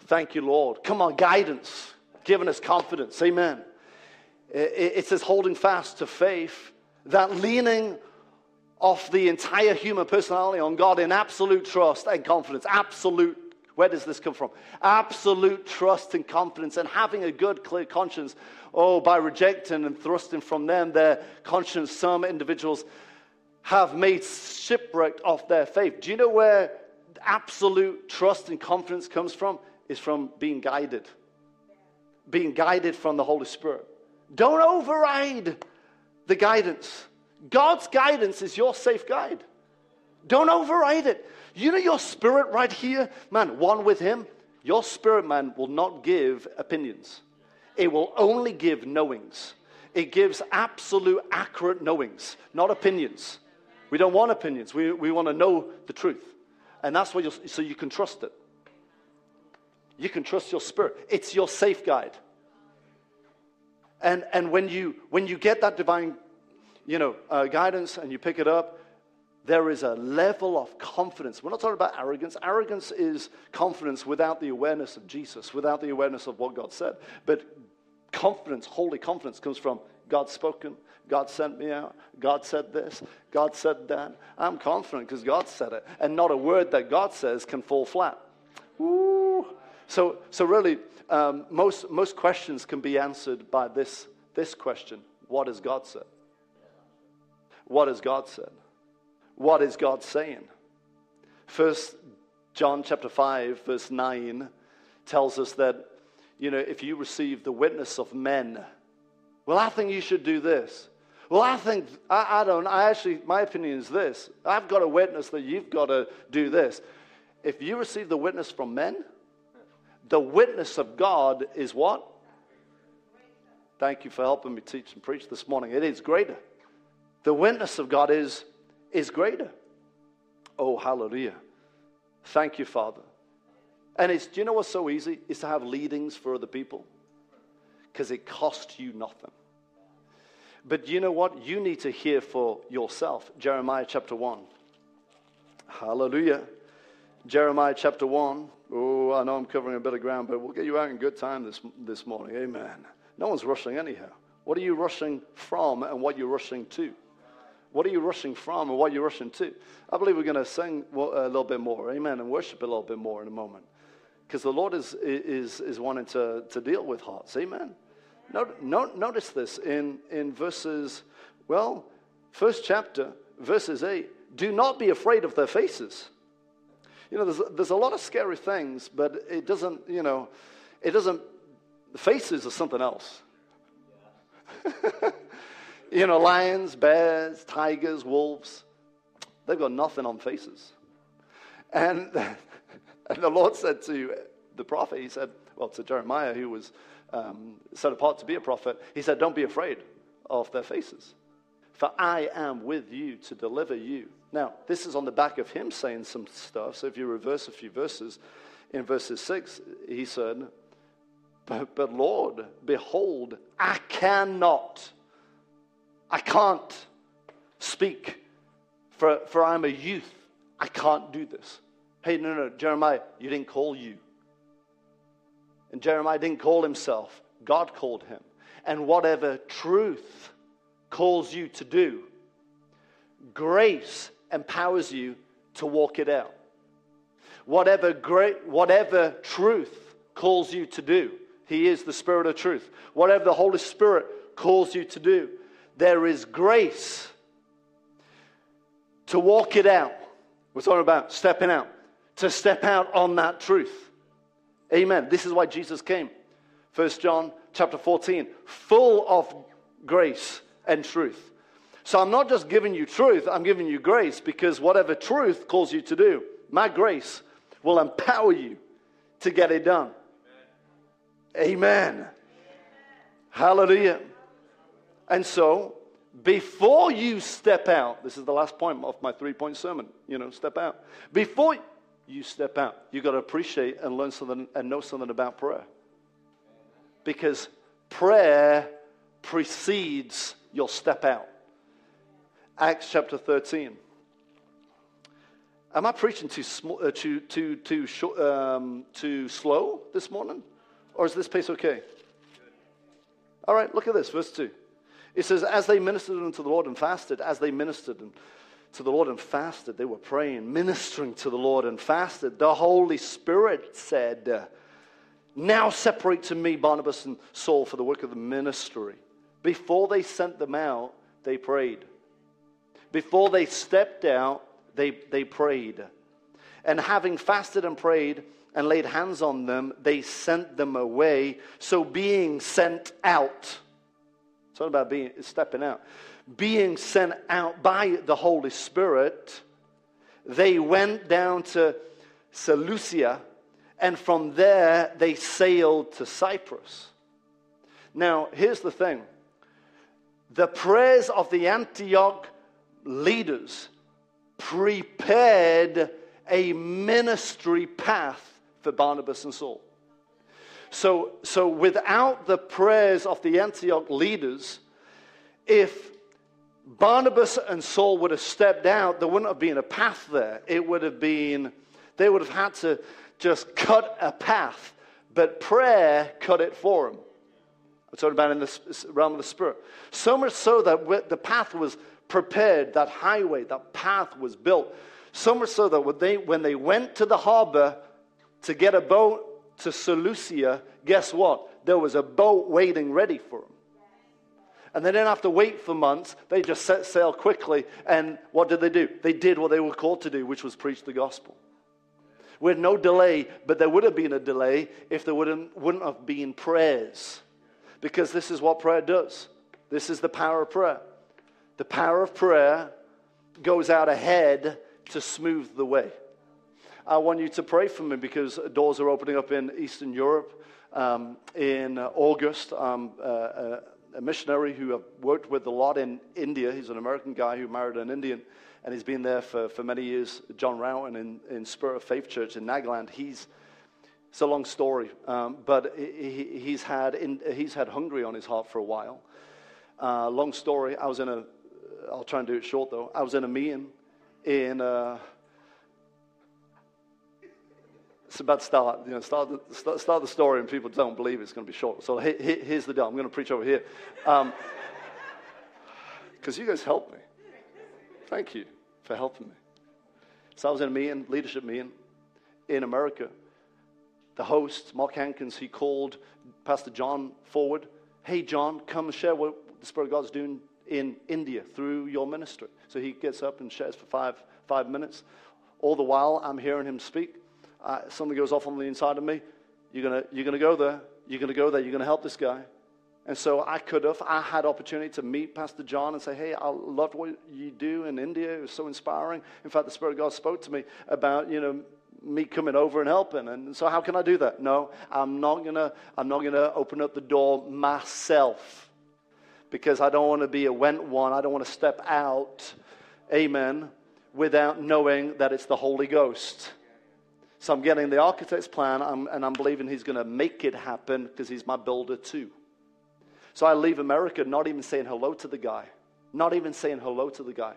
[SPEAKER 1] Thank you, Lord. Come on, guidance, giving us confidence. Amen. It says holding fast to faith, that leaning off the entire human personality on God in absolute trust and confidence. Absolute. Where does this come from? Absolute trust and confidence and having a good, clear conscience. Oh, by rejecting and thrusting from them their conscience, some individuals have made shipwreck of their faith. Do you know where absolute trust and confidence comes from? Is from being guided. Being guided from the Holy Spirit. Don't override the guidance. God's guidance is your safe guide. Don't override it. You know your spirit right here, man, one with Him, your spirit, man, will not give opinions. It will only give knowings. It gives absolute, accurate knowings, not opinions. We don't want opinions. We, we want to know the truth. And that's what you so you can trust it. You can trust your spirit. It's your safe guide. And, and when, you, when you get that divine you know, uh, guidance and you pick it up, there is a level of confidence. We're not talking about arrogance. Arrogance is confidence without the awareness of Jesus, without the awareness of what God said. But confidence, holy confidence, comes from God spoken, God sent me out. God said this. God said that. I'm confident because God said it. And not a word that God says can fall flat. Ooh. So, so really, um, most, most questions can be answered by this, this question What has God said? What has God said? What is God saying? First John chapter 5, verse 9 tells us that, you know, if you receive the witness of men, well, I think you should do this. Well, I think, I, I don't, I actually, my opinion is this. I've got a witness that you've got to do this. If you receive the witness from men, the witness of God is what? Thank you for helping me teach and preach this morning. It is greater. The witness of God is, is greater. Oh, hallelujah. Thank you, Father. And it's, do you know what's so easy? Is to have leadings for other people because it costs you nothing. But you know what? You need to hear for yourself. Jeremiah chapter 1. Hallelujah. Jeremiah chapter 1. Oh, I know I'm covering a bit of ground, but we'll get you out in good time this, this morning. Amen. No one's rushing anyhow. What are you rushing from and what you're rushing to? What are you rushing from and what you're rushing to? I believe we're going to sing a little bit more, amen, and worship a little bit more in a moment. Because the Lord is, is, is wanting to, to deal with hearts, amen. Notice this in, in verses, well, first chapter, verses 8. Do not be afraid of their faces. You know, there's, there's a lot of scary things, but it doesn't, you know, it doesn't, faces are something else. *laughs* you know, lions, bears, tigers, wolves, they've got nothing on faces. And, and the Lord said to the prophet, He said, well, to Jeremiah, who was um, set apart to be a prophet, he said, Don't be afraid of their faces, for I am with you to deliver you. Now, this is on the back of him saying some stuff. So if you reverse a few verses, in verses 6, he said, But, but Lord, behold, I cannot, I can't speak, for, for I'm a youth. I can't do this. Hey, no, no, Jeremiah, you didn't call you. And Jeremiah didn't call himself, God called him. And whatever truth calls you to do, grace empowers you to walk it out. Whatever great, whatever truth calls you to do, He is the Spirit of truth. Whatever the Holy Spirit calls you to do, there is grace to walk it out. We're talking about stepping out, to step out on that truth. Amen. This is why Jesus came. First John chapter 14, full of grace and truth. So I'm not just giving you truth, I'm giving you grace because whatever truth calls you to do, my grace will empower you to get it done. Amen. Amen. Hallelujah. And so, before you step out, this is the last point of my three point sermon, you know, step out. Before you step out, you've got to appreciate and learn something and know something about prayer. Because prayer precedes your step out. Acts chapter 13. Am I preaching too, sm- uh, too, too, too, um, too slow this morning? Or is this pace okay? All right, look at this, verse 2. It says, As they ministered unto the Lord and fasted, as they ministered to the Lord and fasted, they were praying, ministering to the Lord and fasted. The Holy Spirit said, Now separate to me Barnabas and Saul for the work of the ministry. Before they sent them out, they prayed. Before they stepped out, they, they prayed. And having fasted and prayed and laid hands on them, they sent them away. So being sent out, it's not about being stepping out. Being sent out by the Holy Spirit, they went down to Seleucia, and from there they sailed to Cyprus. Now, here's the thing the prayers of the Antioch leaders prepared a ministry path for Barnabas and Saul. So, so without the prayers of the Antioch leaders, if Barnabas and Saul would have stepped out, there wouldn't have been a path there. It would have been, they would have had to just cut a path. But prayer cut it for them. I'm talking about in the realm of the Spirit. So much so that the path was prepared, that highway, that path was built. So much so that when they, when they went to the harbor to get a boat to Seleucia, guess what? There was a boat waiting ready for them. And they didn't have to wait for months. They just set sail quickly. And what did they do? They did what they were called to do, which was preach the gospel. With no delay, but there would have been a delay if there wouldn't, wouldn't have been prayers. Because this is what prayer does. This is the power of prayer. The power of prayer goes out ahead to smooth the way. I want you to pray for me because doors are opening up in Eastern Europe. Um, in August, um, uh, a missionary who I've worked with a lot in India. He's an American guy who married an Indian, and he's been there for, for many years. John Rowan in, in Spirit of Faith Church in Nagaland. He's it's a long story, um, but he, he's, had in, he's had Hungary on his heart for a while. Uh, long story. I was in a, I'll try and do it short though. I was in a meeting in, uh, it's about to start, you know, start the, start, the story and people don't believe it's going to be short. So he, he, here's the deal. I'm going to preach over here. Because um, *laughs* you guys helped me. Thank you for helping me. So I was in a meeting, leadership meeting in America. The host, Mark Hankins, he called Pastor John forward. Hey, John, come share what the Spirit of God's doing in India through your ministry. So he gets up and shares for five, five minutes. All the while, I'm hearing him speak uh, something goes off on the inside of me. You're going you're gonna go there. You're going to go there. You're going to help this guy. And so I could have, I had opportunity to meet Pastor John and say, hey, I loved what you do in India. It was so inspiring. In fact, the Spirit of God spoke to me about, you know, me coming over and helping. And so how can I do that? No, I'm not going to, I'm not going to open up the door myself because I don't want to be a went one. I don't want to step out, amen, without knowing that it's the Holy Ghost. So I'm getting the architect's plan, I'm, and I'm believing he's going to make it happen because he's my builder too. So I leave America not even saying hello to the guy, not even saying hello to the guy.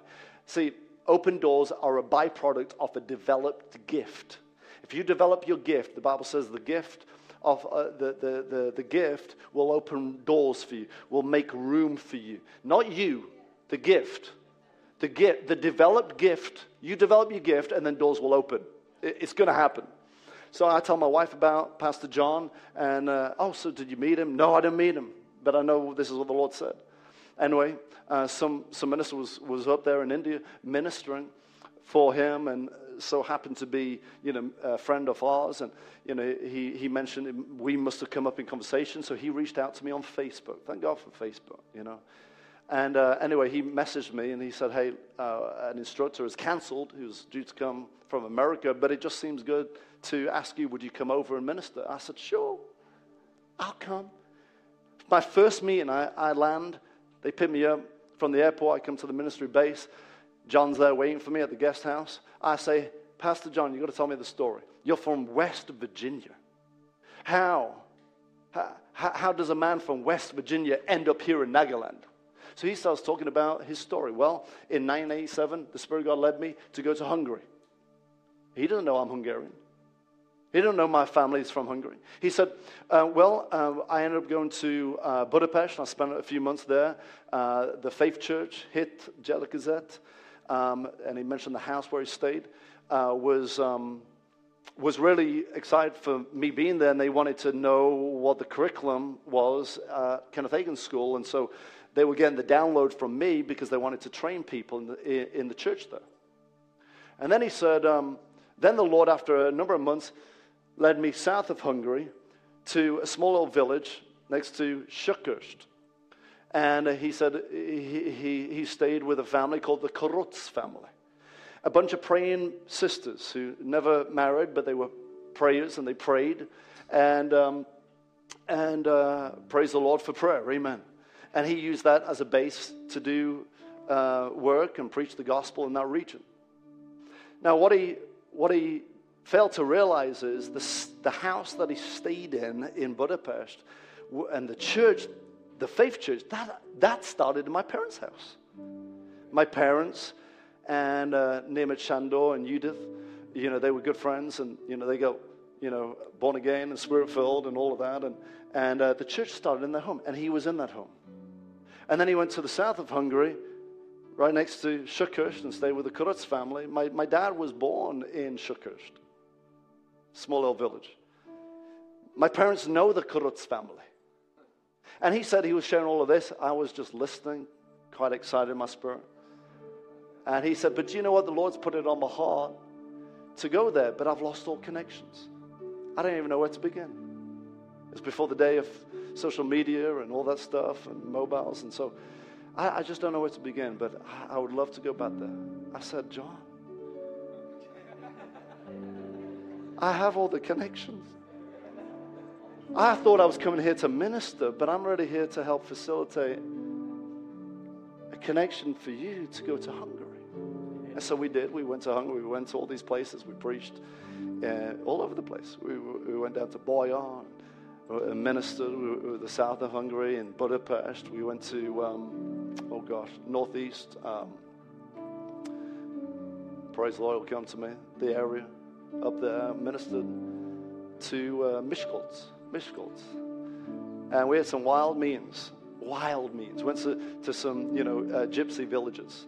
[SPEAKER 1] See, open doors are a byproduct of a developed gift. If you develop your gift, the Bible says the gift of uh, the, the, the, the gift will open doors for you, will make room for you. Not you, the gift. The gift, the developed gift, you develop your gift, and then doors will open. It's going to happen. So I tell my wife about Pastor John, and uh, oh, so did you meet him? No, I didn't meet him, but I know this is what the Lord said. Anyway, uh, some, some minister was, was up there in India ministering, for him, and so happened to be, you know, a friend of ours. And, you know, he, he mentioned we must have come up in conversation. So he reached out to me on Facebook. Thank God for Facebook, you know. And uh, anyway, he messaged me and he said, Hey, uh, an instructor is canceled who's due to come from America, but it just seems good to ask you, would you come over and minister? I said, Sure, I'll come. My first meeting, I, I land, they pick me up from the airport, I come to the ministry base. John's there waiting for me at the guest house. I say, Pastor John, you've got to tell me the story. You're from West Virginia. How? How, how does a man from West Virginia end up here in Nagaland? So he starts talking about his story. Well, in 1987, the Spirit of God led me to go to Hungary. He doesn't know I'm Hungarian. He didn't know my family is from Hungary. He said, uh, Well, uh, I ended up going to uh, Budapest. I spent a few months there. Uh, the Faith Church hit Gyülekezet, um, and he mentioned the house where he stayed, uh, was, um, was really excited for me being there, and they wanted to know what the curriculum was at Kenneth Hagin School. And so they were getting the download from me because they wanted to train people in the, in the church there. And then he said, um, Then the Lord, after a number of months, led me south of Hungary to a small little village next to Shukurst. And he said he, he, he stayed with a family called the Karutz family. A bunch of praying sisters who never married, but they were prayers and they prayed. And, um, and uh, praise the Lord for prayer. Amen. And he used that as a base to do uh, work and preach the gospel in that region. Now, what he, what he failed to realize is the, the house that he stayed in in Budapest and the church, the faith church, that, that started in my parents' house. My parents and uh, Németh Sándor and Judith, you know, they were good friends and, you know, they got, you know, born again and spirit filled and all of that. And, and uh, the church started in their home and he was in that home. And then he went to the south of Hungary, right next to Shukurst, and stayed with the Kurutz family. My, my dad was born in Shukurst small little village. My parents know the Kurutz family. And he said he was sharing all of this. I was just listening, quite excited in my spirit. And he said, But do you know what? The Lord's put it on my heart to go there, but I've lost all connections. I don't even know where to begin. It's before the day of social media and all that stuff and mobiles. And so I, I just don't know where to begin, but I, I would love to go back there. I said, John, I have all the connections. I thought I was coming here to minister, but I'm really here to help facilitate a connection for you to go to Hungary. And so we did. We went to Hungary. We went to all these places. We preached uh, all over the place. We, we went down to Boyan, ministered we, the south of Hungary in Budapest. We went to, um, oh gosh, northeast. Um, praise the Lord will come to me, the area up there ministered to uh, Miskolc, Miskolc. And we had some wild means, wild means. Went to, to some, you know, uh, gypsy villages.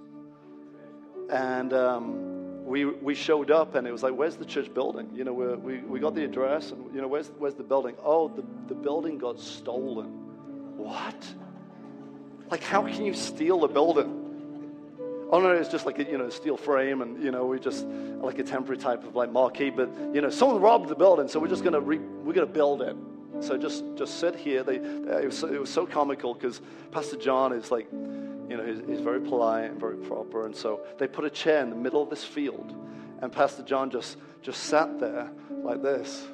[SPEAKER 1] And um, we, we showed up and it was like, where's the church building? You know, we, we got the address and, you know, where's, where's the building? Oh, the, the building got stolen. What? Like, how can you steal a building? Oh no, it's just like a you know steel frame, and you know we just like a temporary type of like marquee. But you know someone robbed the building, so we're just gonna re, we're gonna build it. So just just sit here. They, it, was it was so comical because Pastor John is like, you know, he's, he's very polite and very proper, and so they put a chair in the middle of this field, and Pastor John just just sat there like this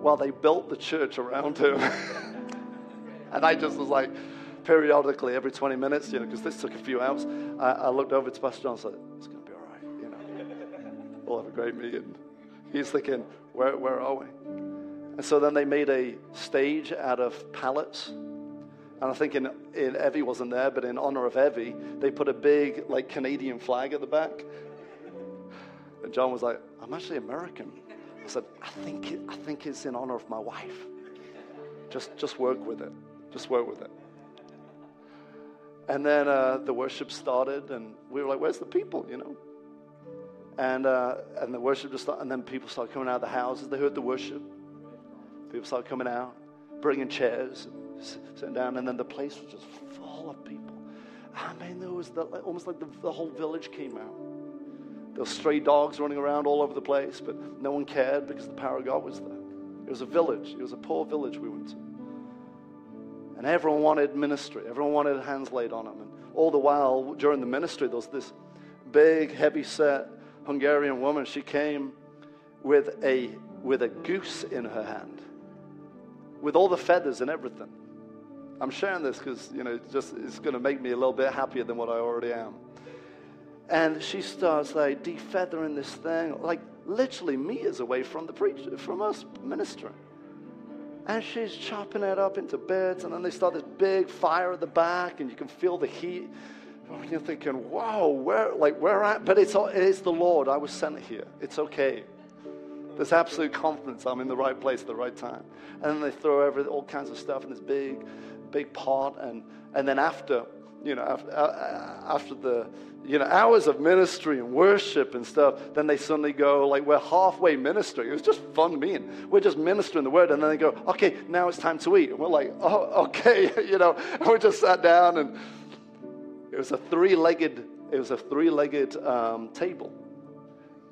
[SPEAKER 1] while they built the church around him. *laughs* and I just was like periodically, every 20 minutes, you know, because this took a few hours, I, I, looked over to Pastor John and said, It's going to be all right, you know. we'll have a great meeting. He's thinking, Where, where are we? And so then they made a stage out of pallets. And I think in, in Evie wasn't there, but in honor of Evie, they put a big, like, Canadian flag at the back. And John was like, I'm actually American. I said, I think, it, I think it's in honor of my wife. Just, just work with it. Just work with it. And then uh, the worship started, and we were like, "Where's the people?" You know. And uh, and the worship just started, and then people started coming out of the houses. They heard the worship. People started coming out, bringing chairs, sitting down, and then the place was just full of people. I mean, there was the, almost like the, the whole village came out. There were stray dogs running around all over the place, but no one cared because the power of God was there. It was a village. It was a poor village we went to. And everyone wanted ministry. Everyone wanted hands laid on them. And all the while, during the ministry, there was this big, heavy set Hungarian woman. She came with a, with a goose in her hand, with all the feathers and everything. I'm sharing this because, you know, just it's going to make me a little bit happier than what I already am. And she starts like defeathering this thing, like literally meters away from the preacher, from us ministering. And she's chopping it up into bits, and then they start this big fire at the back, and you can feel the heat. And you're thinking, wow, where, like, where at? But it's, it's the Lord. I was sent here. It's okay. There's absolute confidence I'm in the right place at the right time. And then they throw every, all kinds of stuff in this big, big pot. And, and then after, you know, after, uh, after the, you know, hours of ministry and worship and stuff, then they suddenly go, like, we're halfway ministering. It was just fun being. We're just ministering the word. And then they go, okay, now it's time to eat. And we're like, oh, *laughs* okay, *laughs* you know, *laughs* and we just sat down and it was a three-legged, it was a three-legged um, table.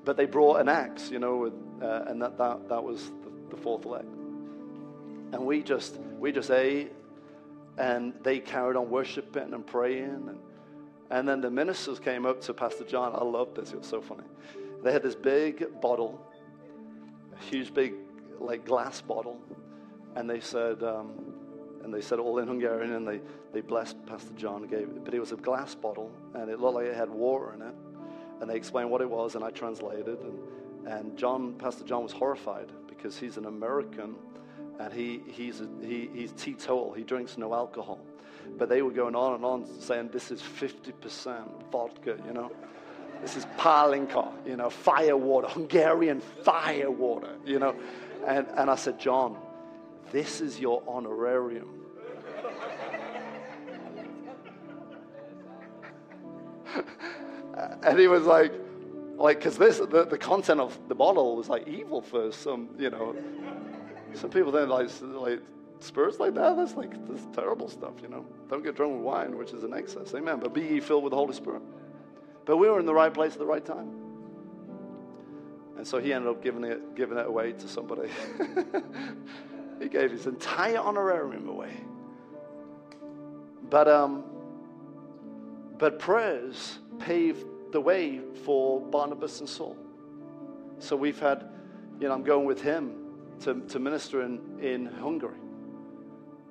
[SPEAKER 1] But they brought an axe, you know, uh, and that, that, that was the, the fourth leg. And we just, we just ate and they carried on worshiping and praying. And, and then the ministers came up to Pastor John. I love this, it was so funny. They had this big bottle, a huge, big, like glass bottle, and they said, um, and they said all in Hungarian, and they, they blessed Pastor John gave. But it was a glass bottle, and it looked like it had water in it. And they explained what it was, and I translated. And, and John, Pastor John was horrified because he's an American and he, he's, a, he, he's teetotal. He drinks no alcohol. But they were going on and on saying this is 50% vodka, you know. This is palinka, you know, fire water, Hungarian fire water, you know. And, and I said, John, this is your honorarium. *laughs* and he was like, like, because this, the, the content of the bottle was like evil for some, you know, some people then like, like spirits like that. That's like this terrible stuff, you know. Don't get drunk with wine, which is an excess. Amen. But be ye filled with the Holy Spirit. But we were in the right place at the right time. And so he ended up giving it, giving it away to somebody. *laughs* he gave his entire honorarium away. But, um, but prayers paved the way for Barnabas and Saul. So we've had, you know, I'm going with him to, to minister in, in Hungary.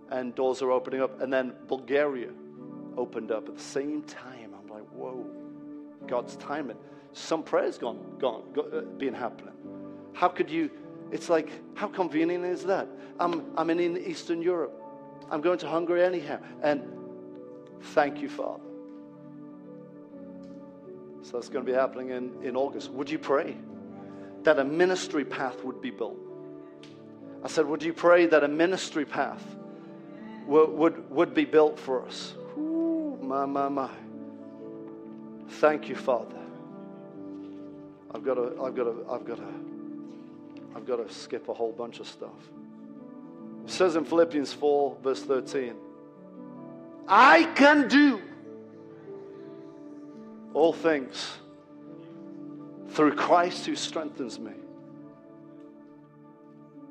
[SPEAKER 1] And doors are opening up. And then Bulgaria opened up at the same time. I'm like, whoa, God's timing. Some prayers gone, gone, uh, being happening. How could you? It's like, how convenient is that? I'm, I'm in Eastern Europe. I'm going to Hungary anyhow. And thank you, Father. So that's going to be happening in, in August. Would you pray that a ministry path would be built? I said, Would you pray that a ministry path would, would, would be built for us? Ooh, my, my, my. Thank you, Father. I've got to, I've got to, I've got to, I've got to skip a whole bunch of stuff. It says in Philippians 4, verse 13, I can do all things through Christ who strengthens me.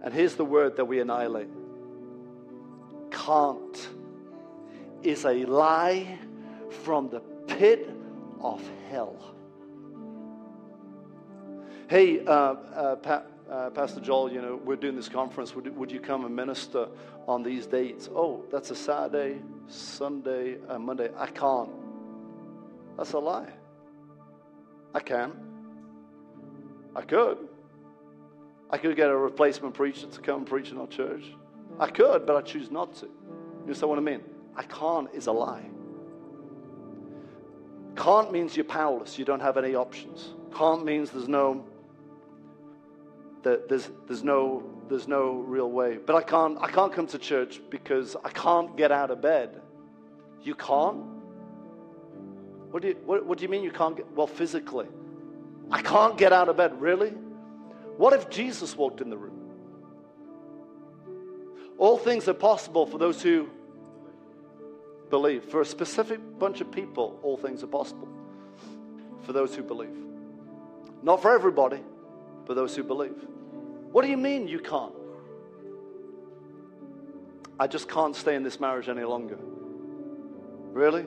[SPEAKER 1] And here's the word that we annihilate can't is a lie from the pit of hell. Hey, uh, uh, pa- uh, Pastor Joel, you know, we're doing this conference. Would, would you come and minister on these dates? Oh, that's a Saturday, Sunday, and Monday. I can't. That's a lie. I can. I could. I could get a replacement preacher to come preach in our church. I could, but I choose not to. You understand what I mean? I can't is a lie. Can't means you're powerless. You don't have any options. Can't means there's no there's there's no there's no real way. But I can't I can't come to church because I can't get out of bed. You can't? What do you what, what do you mean you can't get well physically? I can't get out of bed, really? What if Jesus walked in the room? All things are possible for those who believe. For a specific bunch of people, all things are possible. For those who believe. Not for everybody, but those who believe. What do you mean you can't? I just can't stay in this marriage any longer. Really?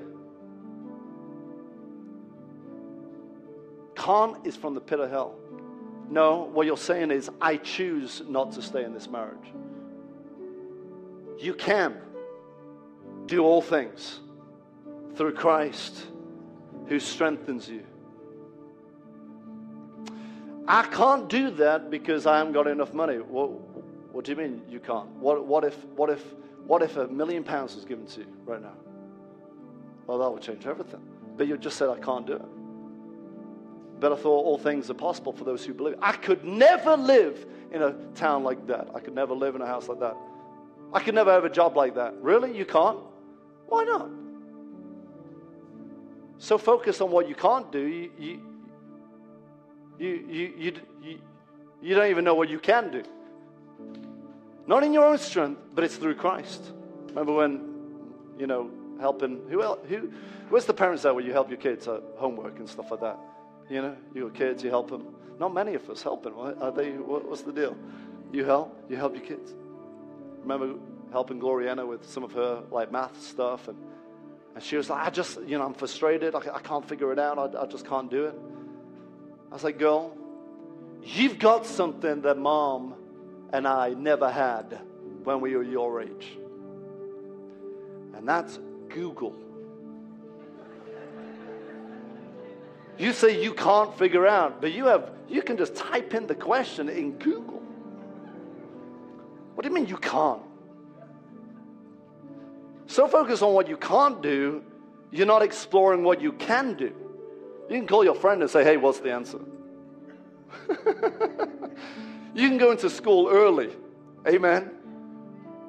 [SPEAKER 1] Can't is from the pit of hell. No, what you're saying is, I choose not to stay in this marriage. You can do all things through Christ who strengthens you. I can't do that because I haven't got enough money. What, what do you mean you can't? What, what, if, what, if, what if a million pounds was given to you right now? Well, that would change everything. But you just said, I can't do it. But I thought all things are possible for those who believe. I could never live in a town like that. I could never live in a house like that. I could never have a job like that. Really? You can't? Why not? So focused on what you can't do, you, you, you, you, you, you, don't even know what you can do. Not in your own strength, but it's through Christ. Remember when, you know, helping, who else, who, where's the parents there where you help your kids at homework and stuff like that? You know, you kids, you help them. Not many of us helping. What are they, what's the deal? You help, you help your kids. Remember helping Gloriana with some of her like math stuff and, and she was like, I just, you know, I'm frustrated. I, I can't figure it out. I, I just can't do it. I was like, girl, you've got something that mom and I never had when we were your age. And that's Google. You say you can't figure out, but you have you can just type in the question in Google. What do you mean you can't? So focused on what you can't do, you're not exploring what you can do. You can call your friend and say, "Hey, what's the answer?" *laughs* you can go into school early, amen,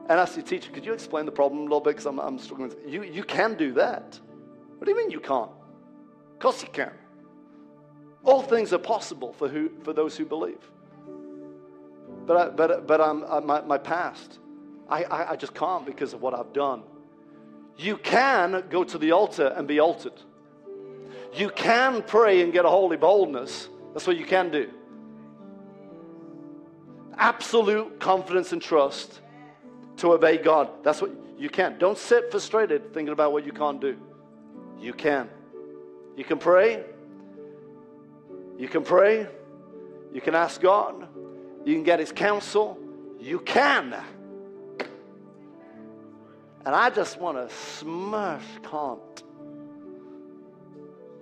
[SPEAKER 1] and ask your teacher, "Could you explain the problem a little bit? Because I'm, I'm struggling." You you can do that. What do you mean you can't? Of course you can. All things are possible for, who, for those who believe. But, I, but, but I'm, I, my, my past, I, I, I just can't because of what I've done. You can go to the altar and be altered. You can pray and get a holy boldness. That's what you can do. Absolute confidence and trust to obey God. That's what you can. Don't sit frustrated thinking about what you can't do. You can. You can pray. You can pray. You can ask God. You can get His counsel. You can. And I just want to smash can't.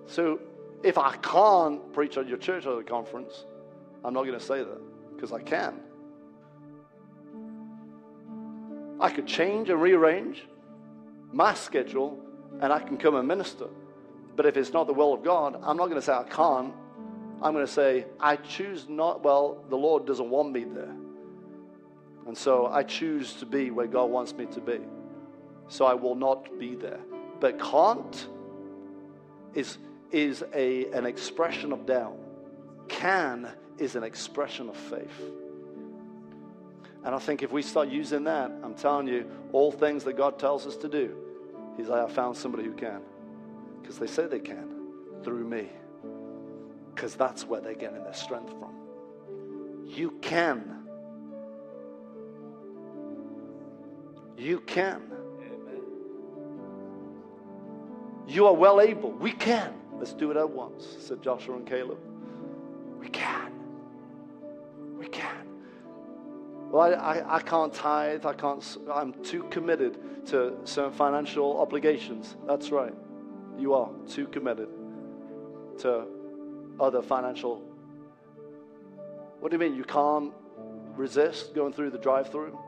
[SPEAKER 1] So if I can't preach at your church or the conference, I'm not going to say that because I can. I could change and rearrange my schedule and I can come and minister. But if it's not the will of God, I'm not going to say I can't. I'm going to say, I choose not, well, the Lord doesn't want me there. And so I choose to be where God wants me to be. So I will not be there. But can't is, is a, an expression of doubt. Can is an expression of faith. And I think if we start using that, I'm telling you, all things that God tells us to do, He's like, I found somebody who can. Because they say they can through me because that's where they're getting their strength from. You can. You can. Amen. You are well able. We can. Let's do it at once, said Joshua and Caleb. We can. We can. Well, I, I, I can't tithe. I can't, I'm too committed to certain financial obligations. That's right. You are too committed to other financial. What do you mean? You can't resist going through the drive-through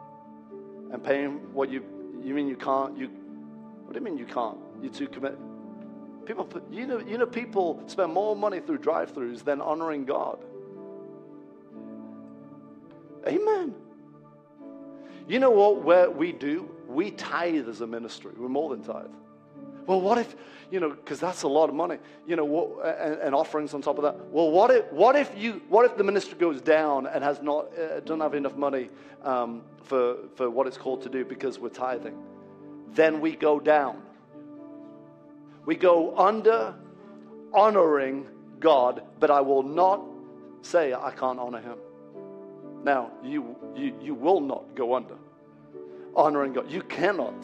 [SPEAKER 1] and paying what you. You mean you can't? You. What do you mean you can't? You're too committed. People, you know, you know, people spend more money through drive-throughs than honoring God. Amen. You know what? Where we do, we tithe as a ministry. We're more than tithe. Well, what if, you know, because that's a lot of money, you know, what, and, and, offerings on top of that. Well, what if, what if you, what if the ministry goes down and has not, uh, doesn't have enough money um, for, for what it's called to do because we're tithing? Then we go down. We go under honoring God, but I will not say, I can't honor him. Now, you, you, you will not go under honoring God. You cannot.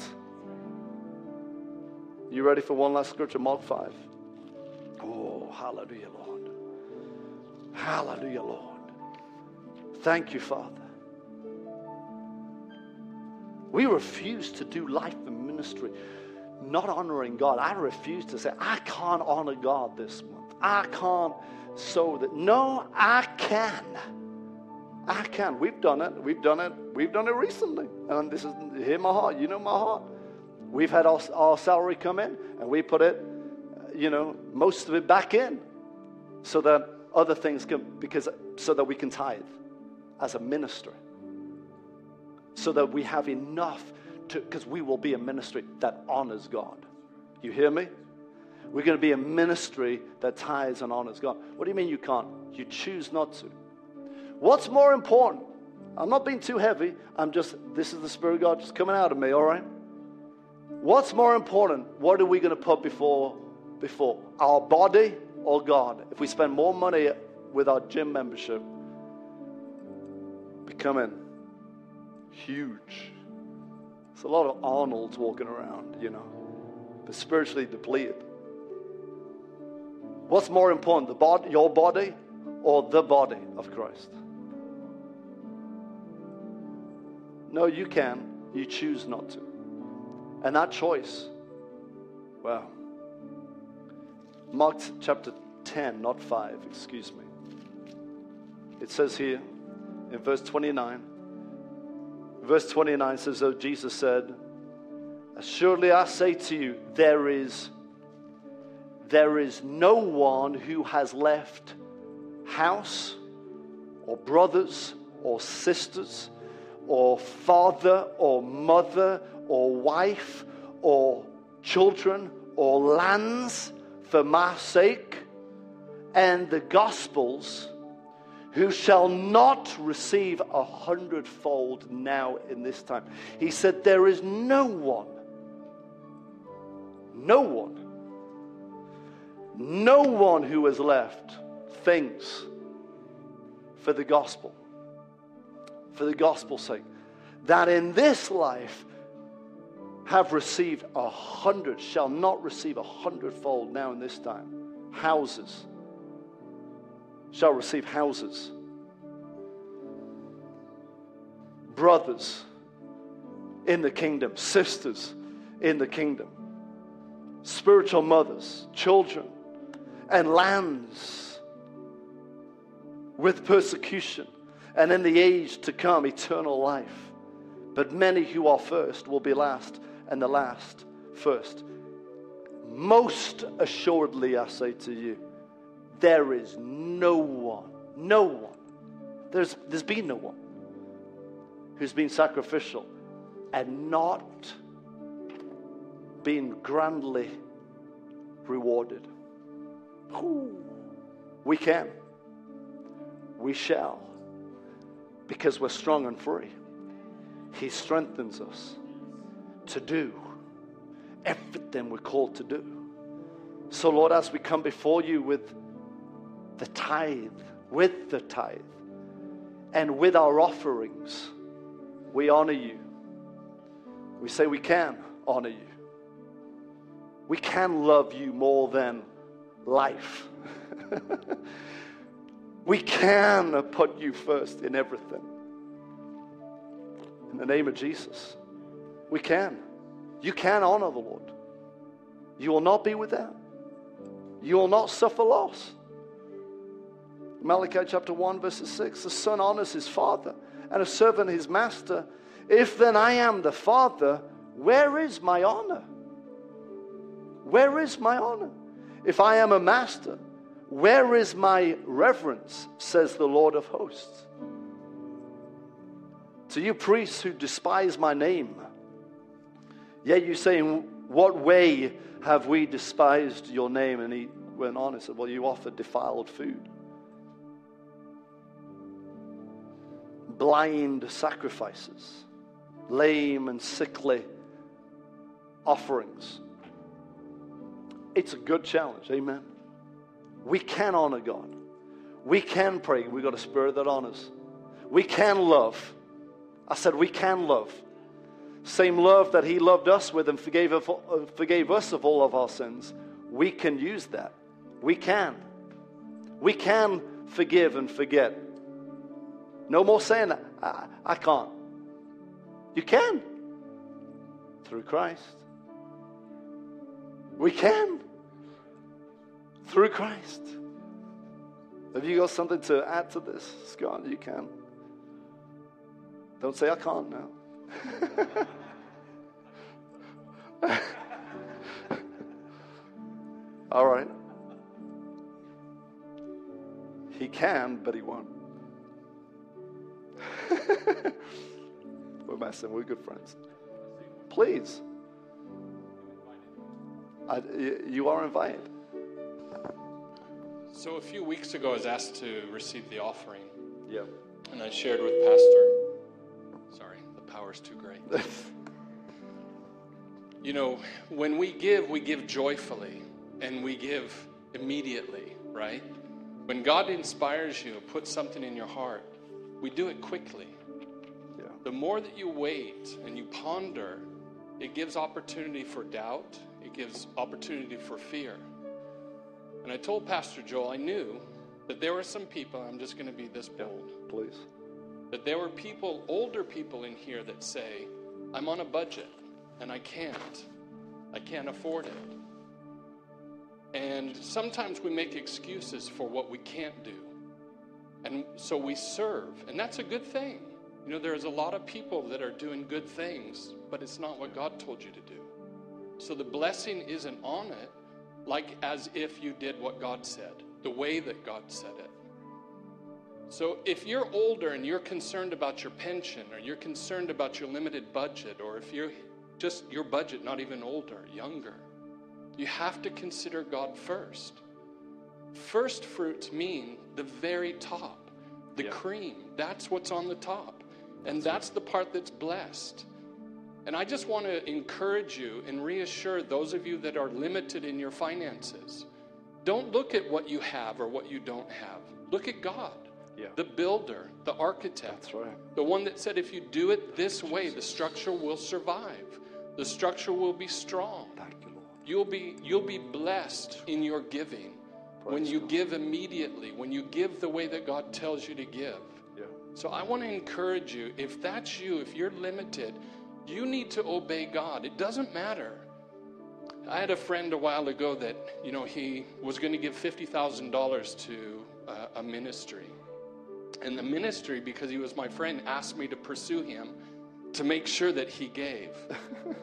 [SPEAKER 1] You ready for one last scripture? Mark 5. Oh, hallelujah, Lord. Hallelujah, Lord. Thank you, Father. We refuse to do life and ministry not honoring God. I refuse to say, I can't honor God this month. I can't sow that. No, I can. I can. We've done it. We've done it. We've done it recently. And this is hear my heart. You know my heart. We've had our, salary come in and we put it, you know, most of it back in so that other things can, because, so that we can tithe as a minister. So that we have enough to, because we will be a ministry that honors God. You hear me? We're going to be a ministry that tithes and honors God. What do you mean you can't? You choose not to. What's more important? I'm not being too heavy. I'm just, this is the Spirit of God just coming out of me, all right? What's more important? What are we going to put before, before? Our body or God? If we spend more money with our gym membership, becoming huge. There's a lot of Arnolds walking around, you know, but spiritually depleted. What's more important, the body, your body or the body of Christ? No, you can. You choose not to. And that choice, well, Mark chapter 10, not 5, excuse me. It says here in verse 29, verse 29 says, Oh, Jesus said, Assuredly I say to you, there is, there is no one who has left house or brothers or sisters or father or mother or wife or children or lands for my sake and the gospels who shall not receive a hundredfold now in this time. He said, There is no one, no one, no one who has left things for the gospel for the gospel's sake, that in this life have received a hundred, shall not receive a hundredfold now in this time. Houses shall receive houses. Brothers in the kingdom, sisters in the kingdom, spiritual mothers, children, and lands with persecution and in the age to come, eternal life. But many who are first will be last, and the last first. Most assuredly, I say to you, there is no one, no one, there's, there's been no one who's been sacrificial and not been grandly rewarded. We can, we shall because we're strong and free. He strengthens us to do everything we're called to do. So, Lord, as we come before you with the tithe, with the tithe, and with our offerings, we honor you. We say we can honor you. We can love you more than life. *laughs* We can put you first in everything. In the name of Jesus, we can. You can honor the Lord. You will not be without. You will not suffer loss. Malachi chapter 1, verses 6 The son honors his father, and a servant his master. If then I am the father, where is my honor? Where is my honor? If I am a master, where is my reverence, says the Lord of hosts? To you priests who despise my name, yet you say, In what way have we despised your name? And he went on and said, Well, you offer defiled food, blind sacrifices, lame and sickly offerings. It's a good challenge, amen. We can honor God. We can pray. We've got a spirit that honors. We can love. I said we can love. Same love that He loved us with and forgave, forgave us of all of our sins. We can use that. We can. We can forgive and forget. No more saying, I, I can't. You can. Through Christ. We can. Through Christ. Have you got something to add to this, Scott? You can. Don't say I can't now. *laughs* All right. He can, but he won't. *laughs* We're messing. We're good friends. Please. I, you are invited.
[SPEAKER 2] So a few weeks ago, I was asked to receive the offering.
[SPEAKER 1] Yep.
[SPEAKER 2] And I shared with Pastor. Sorry, the power's too great. *laughs* you know, when we give, we give joyfully and we give immediately, right? When God inspires you, puts something in your heart, we do it quickly.
[SPEAKER 1] Yeah.
[SPEAKER 2] The more that you wait and you ponder, it gives opportunity for doubt, it gives opportunity for fear. And I told Pastor Joel I knew that there were some people, I'm just going to be this bold.
[SPEAKER 1] Please.
[SPEAKER 2] That there were people, older people in here that say, I'm on a budget and I can't. I can't afford it. And sometimes we make excuses for what we can't do. And so we serve, and that's a good thing. You know, there's a lot of people that are doing good things, but it's not what God told you to do. So the blessing isn't on it like as if you did what God said, the way that God said it. So if you're older and you're concerned about your pension or you're concerned about your limited budget or if you're just your budget not even older, younger, you have to consider God first. First fruits mean the very top, the cream. That's what's on the top. And that's the part that's blessed. And I just want to encourage you and reassure those of you that are limited in your finances. Don't look at what you have or what you don't have. Look at God,
[SPEAKER 1] Yeah.
[SPEAKER 2] the builder, the architect,
[SPEAKER 1] right.
[SPEAKER 2] the one that said if you do it this way, the structure will survive. The structure will be strong.
[SPEAKER 1] You, Lord.
[SPEAKER 2] You'll be you'll be blessed in your giving when you
[SPEAKER 1] God.
[SPEAKER 2] give immediately, when you give the way that God tells you to give.
[SPEAKER 1] Yeah.
[SPEAKER 2] So I want to encourage you, if that's you, if you're limited, you need to obey God. It doesn't matter. I had a friend a while ago that, you know, he was going to give $50,000 to uh, a ministry. And the ministry, because he was my friend, asked me to pursue him to make sure that he gave,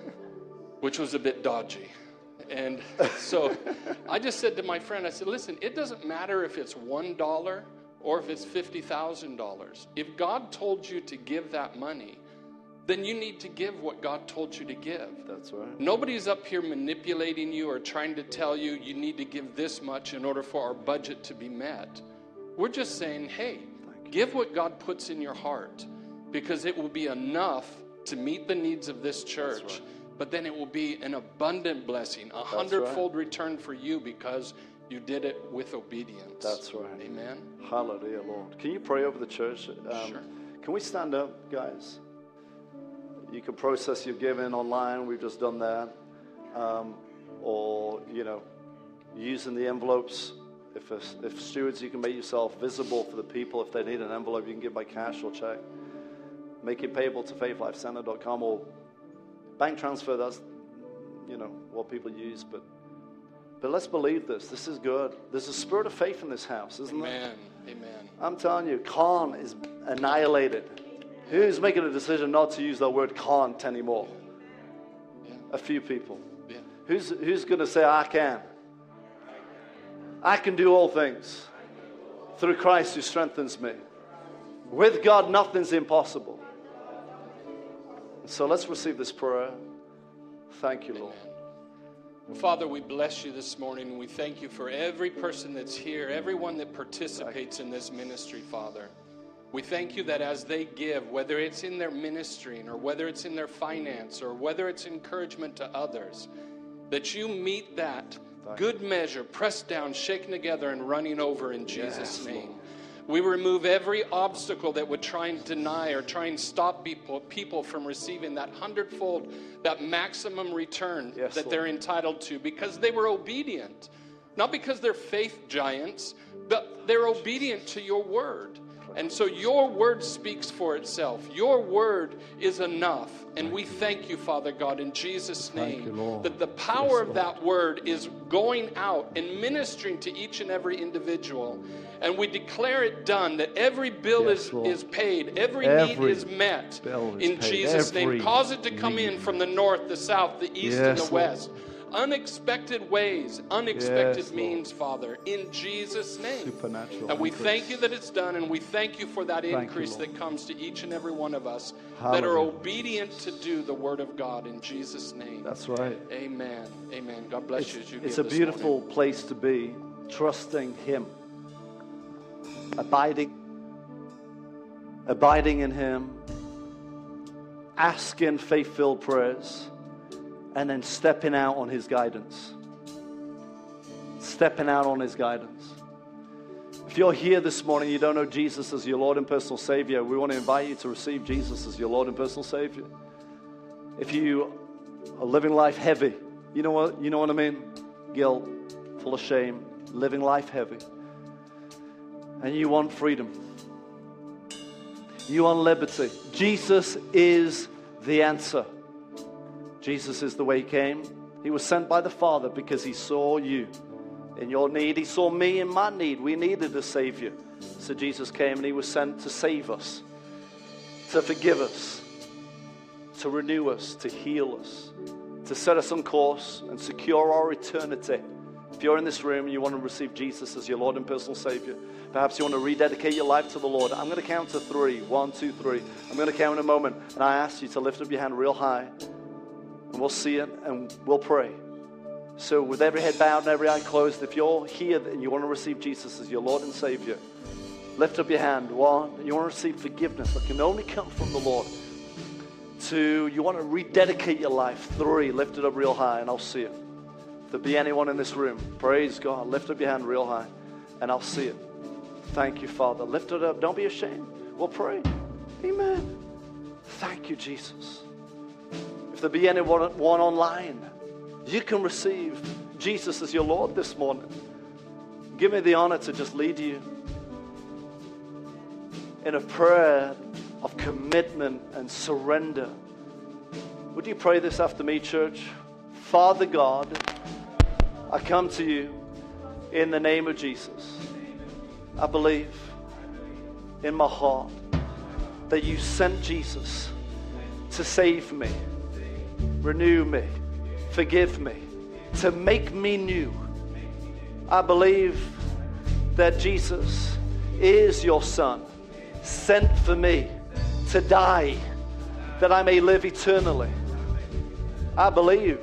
[SPEAKER 2] *laughs* which was a bit dodgy. And so I just said to my friend, I said, listen, it doesn't matter if it's $1 or if it's $50,000. If God told you to give that money, then you need to give what God told you to give.
[SPEAKER 1] That's right.
[SPEAKER 2] Nobody's up here manipulating you or trying to tell you you need to give this much in order for our budget to be met. We're just saying, hey, give what God puts in your heart because it will be enough to meet the needs of this church.
[SPEAKER 1] right.
[SPEAKER 2] But then it will be an abundant blessing, a
[SPEAKER 1] right.
[SPEAKER 2] hundredfold return for you because you did it with obedience.
[SPEAKER 1] That's right.
[SPEAKER 2] Amen.
[SPEAKER 1] Hallelujah, Lord. Can you pray over the church? Um,
[SPEAKER 2] Sure.
[SPEAKER 1] Can we stand up, guys? You can process your giving online. We've just done that. Um, or, you know, using the envelopes. If, if stewards, you can make yourself visible for the people. If they need an envelope, you can give by cash or check. Make it payable to faithlifecenter.com or bank transfer. That's, you know, what people use. But, but let's believe this. This is good. There's a spirit of faith in this house, isn't there?
[SPEAKER 2] Amen. Amen.
[SPEAKER 1] I'm telling you, con is annihilated. Who's making a decision not to use that word can't anymore?
[SPEAKER 2] Yeah.
[SPEAKER 1] A few people.
[SPEAKER 2] Yeah.
[SPEAKER 1] Who's, who's going to say, I can? I can do all things through Christ who strengthens me. With God, nothing's impossible. So let's receive this prayer. Thank you, Lord.
[SPEAKER 2] Father, we bless you this morning. We thank you for every person that's here, everyone that participates in this ministry, Father. We thank you that as they give, whether it's in their ministry or whether it's in their finance or whether it's encouragement to others, that you meet that good measure, pressed down, shaken together, and running over in Jesus'
[SPEAKER 1] Yes,
[SPEAKER 2] name.
[SPEAKER 1] Lord.
[SPEAKER 2] We remove every obstacle that would try and deny or try and stop people, people from receiving that hundredfold, that maximum return
[SPEAKER 1] Yes,
[SPEAKER 2] that
[SPEAKER 1] Lord.
[SPEAKER 2] they're entitled to because they were obedient. Not because they're faith giants, but they're obedient to your word. And so your word speaks for itself. Your word is enough. And we thank you, Father God, in Jesus' name,
[SPEAKER 1] you,
[SPEAKER 2] that the power of that word is going out and ministering to each and every individual. And we declare it done, that every bill
[SPEAKER 1] Yes,
[SPEAKER 2] is,
[SPEAKER 1] Lord.
[SPEAKER 2] is paid, every,
[SPEAKER 1] Every
[SPEAKER 2] need is met
[SPEAKER 1] is
[SPEAKER 2] in
[SPEAKER 1] paid,
[SPEAKER 2] Jesus'
[SPEAKER 1] every
[SPEAKER 2] name. Cause it to come
[SPEAKER 1] need.
[SPEAKER 2] in from the north, the south, the east, and
[SPEAKER 1] Yes,
[SPEAKER 2] the
[SPEAKER 1] Lord.
[SPEAKER 2] Unexpected ways, unexpected
[SPEAKER 1] Yes,
[SPEAKER 2] means, Father, in Jesus' name.
[SPEAKER 1] Supernatural
[SPEAKER 2] And we
[SPEAKER 1] increase.
[SPEAKER 2] thank you that it's done, and we thank you for that
[SPEAKER 1] you,
[SPEAKER 2] increase
[SPEAKER 1] Lord.
[SPEAKER 2] that comes to each and every one of us that are obedient to do the Word of God in Jesus' name.
[SPEAKER 1] That's right.
[SPEAKER 2] Amen. Amen. God bless
[SPEAKER 1] It's,
[SPEAKER 2] you as you
[SPEAKER 1] it's a beautiful
[SPEAKER 2] morning.
[SPEAKER 1] place to be, trusting Him, abiding, abiding in Him, asking faith-filled prayers, and then stepping out on His guidance. Stepping out on His guidance. If you're here this morning, you don't know Jesus as your Lord and personal Savior, we want to invite you to receive Jesus as your Lord and personal Savior. If you are living life heavy, you know what, you know what I mean? Guilt, full of shame, living life heavy. And you want freedom. You want liberty. Jesus is the answer. Jesus is the way he came. He was sent by the Father because he saw you in your need. He saw me in my need. We needed a Savior. So Jesus came and he was sent to save us, to forgive us, to renew us, to heal us, to set us on course and secure our eternity. If you're in this room and you want to receive Jesus as your Lord and personal Savior, perhaps you want to rededicate your life to the Lord, I'm going to count to three. One, two, three. I'm going to count in a moment, and I ask you to lift up your hand real high, and we'll see it and we'll pray. So, with every head bowed and every eye closed, if you're here and you want to receive Jesus as your Lord and Savior, lift up your hand. One, you want to receive forgiveness that can only come from the Lord. Two, you want to rededicate your life. Three, lift it up real high and I'll see it. If there be anyone in this room, praise God. Lift up your hand real high and I'll see it. Thank you, Father. Lift it up. Don't be ashamed. We'll pray. Amen. Thank you, Jesus. If there be anyone one online, you can receive Jesus as your Lord this morning. Give me the honor to just lead you in a prayer of commitment and surrender. Would you pray this after me, church? Father God, I come to you in the name of Jesus. I believe in my heart that you sent Jesus to save me, renew me, forgive me, to make me new. I believe that Jesus is your Son, sent for me to die that I may live eternally. I believe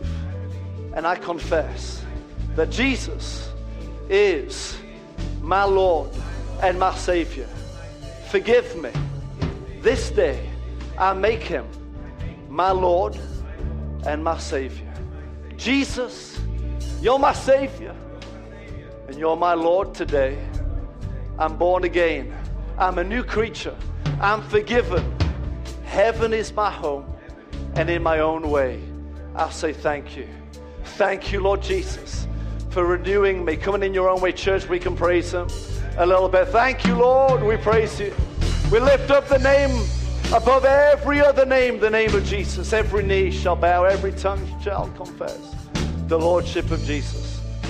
[SPEAKER 1] and I confess that Jesus is my Lord and my Savior. Forgive me. This day I make him my Lord and my Savior. Jesus, you're my Savior and you're my Lord today. I'm born again. I'm a new creature. I'm forgiven. Heaven is my home, and in my own way, I'll say thank you. Thank you, Lord Jesus, for renewing me. Coming in your own way, church, we can praise Him a little bit. Thank you, Lord. We praise you. We lift up the name above every other name, the name of Jesus. Every knee shall bow, every tongue shall confess the Lordship of Jesus.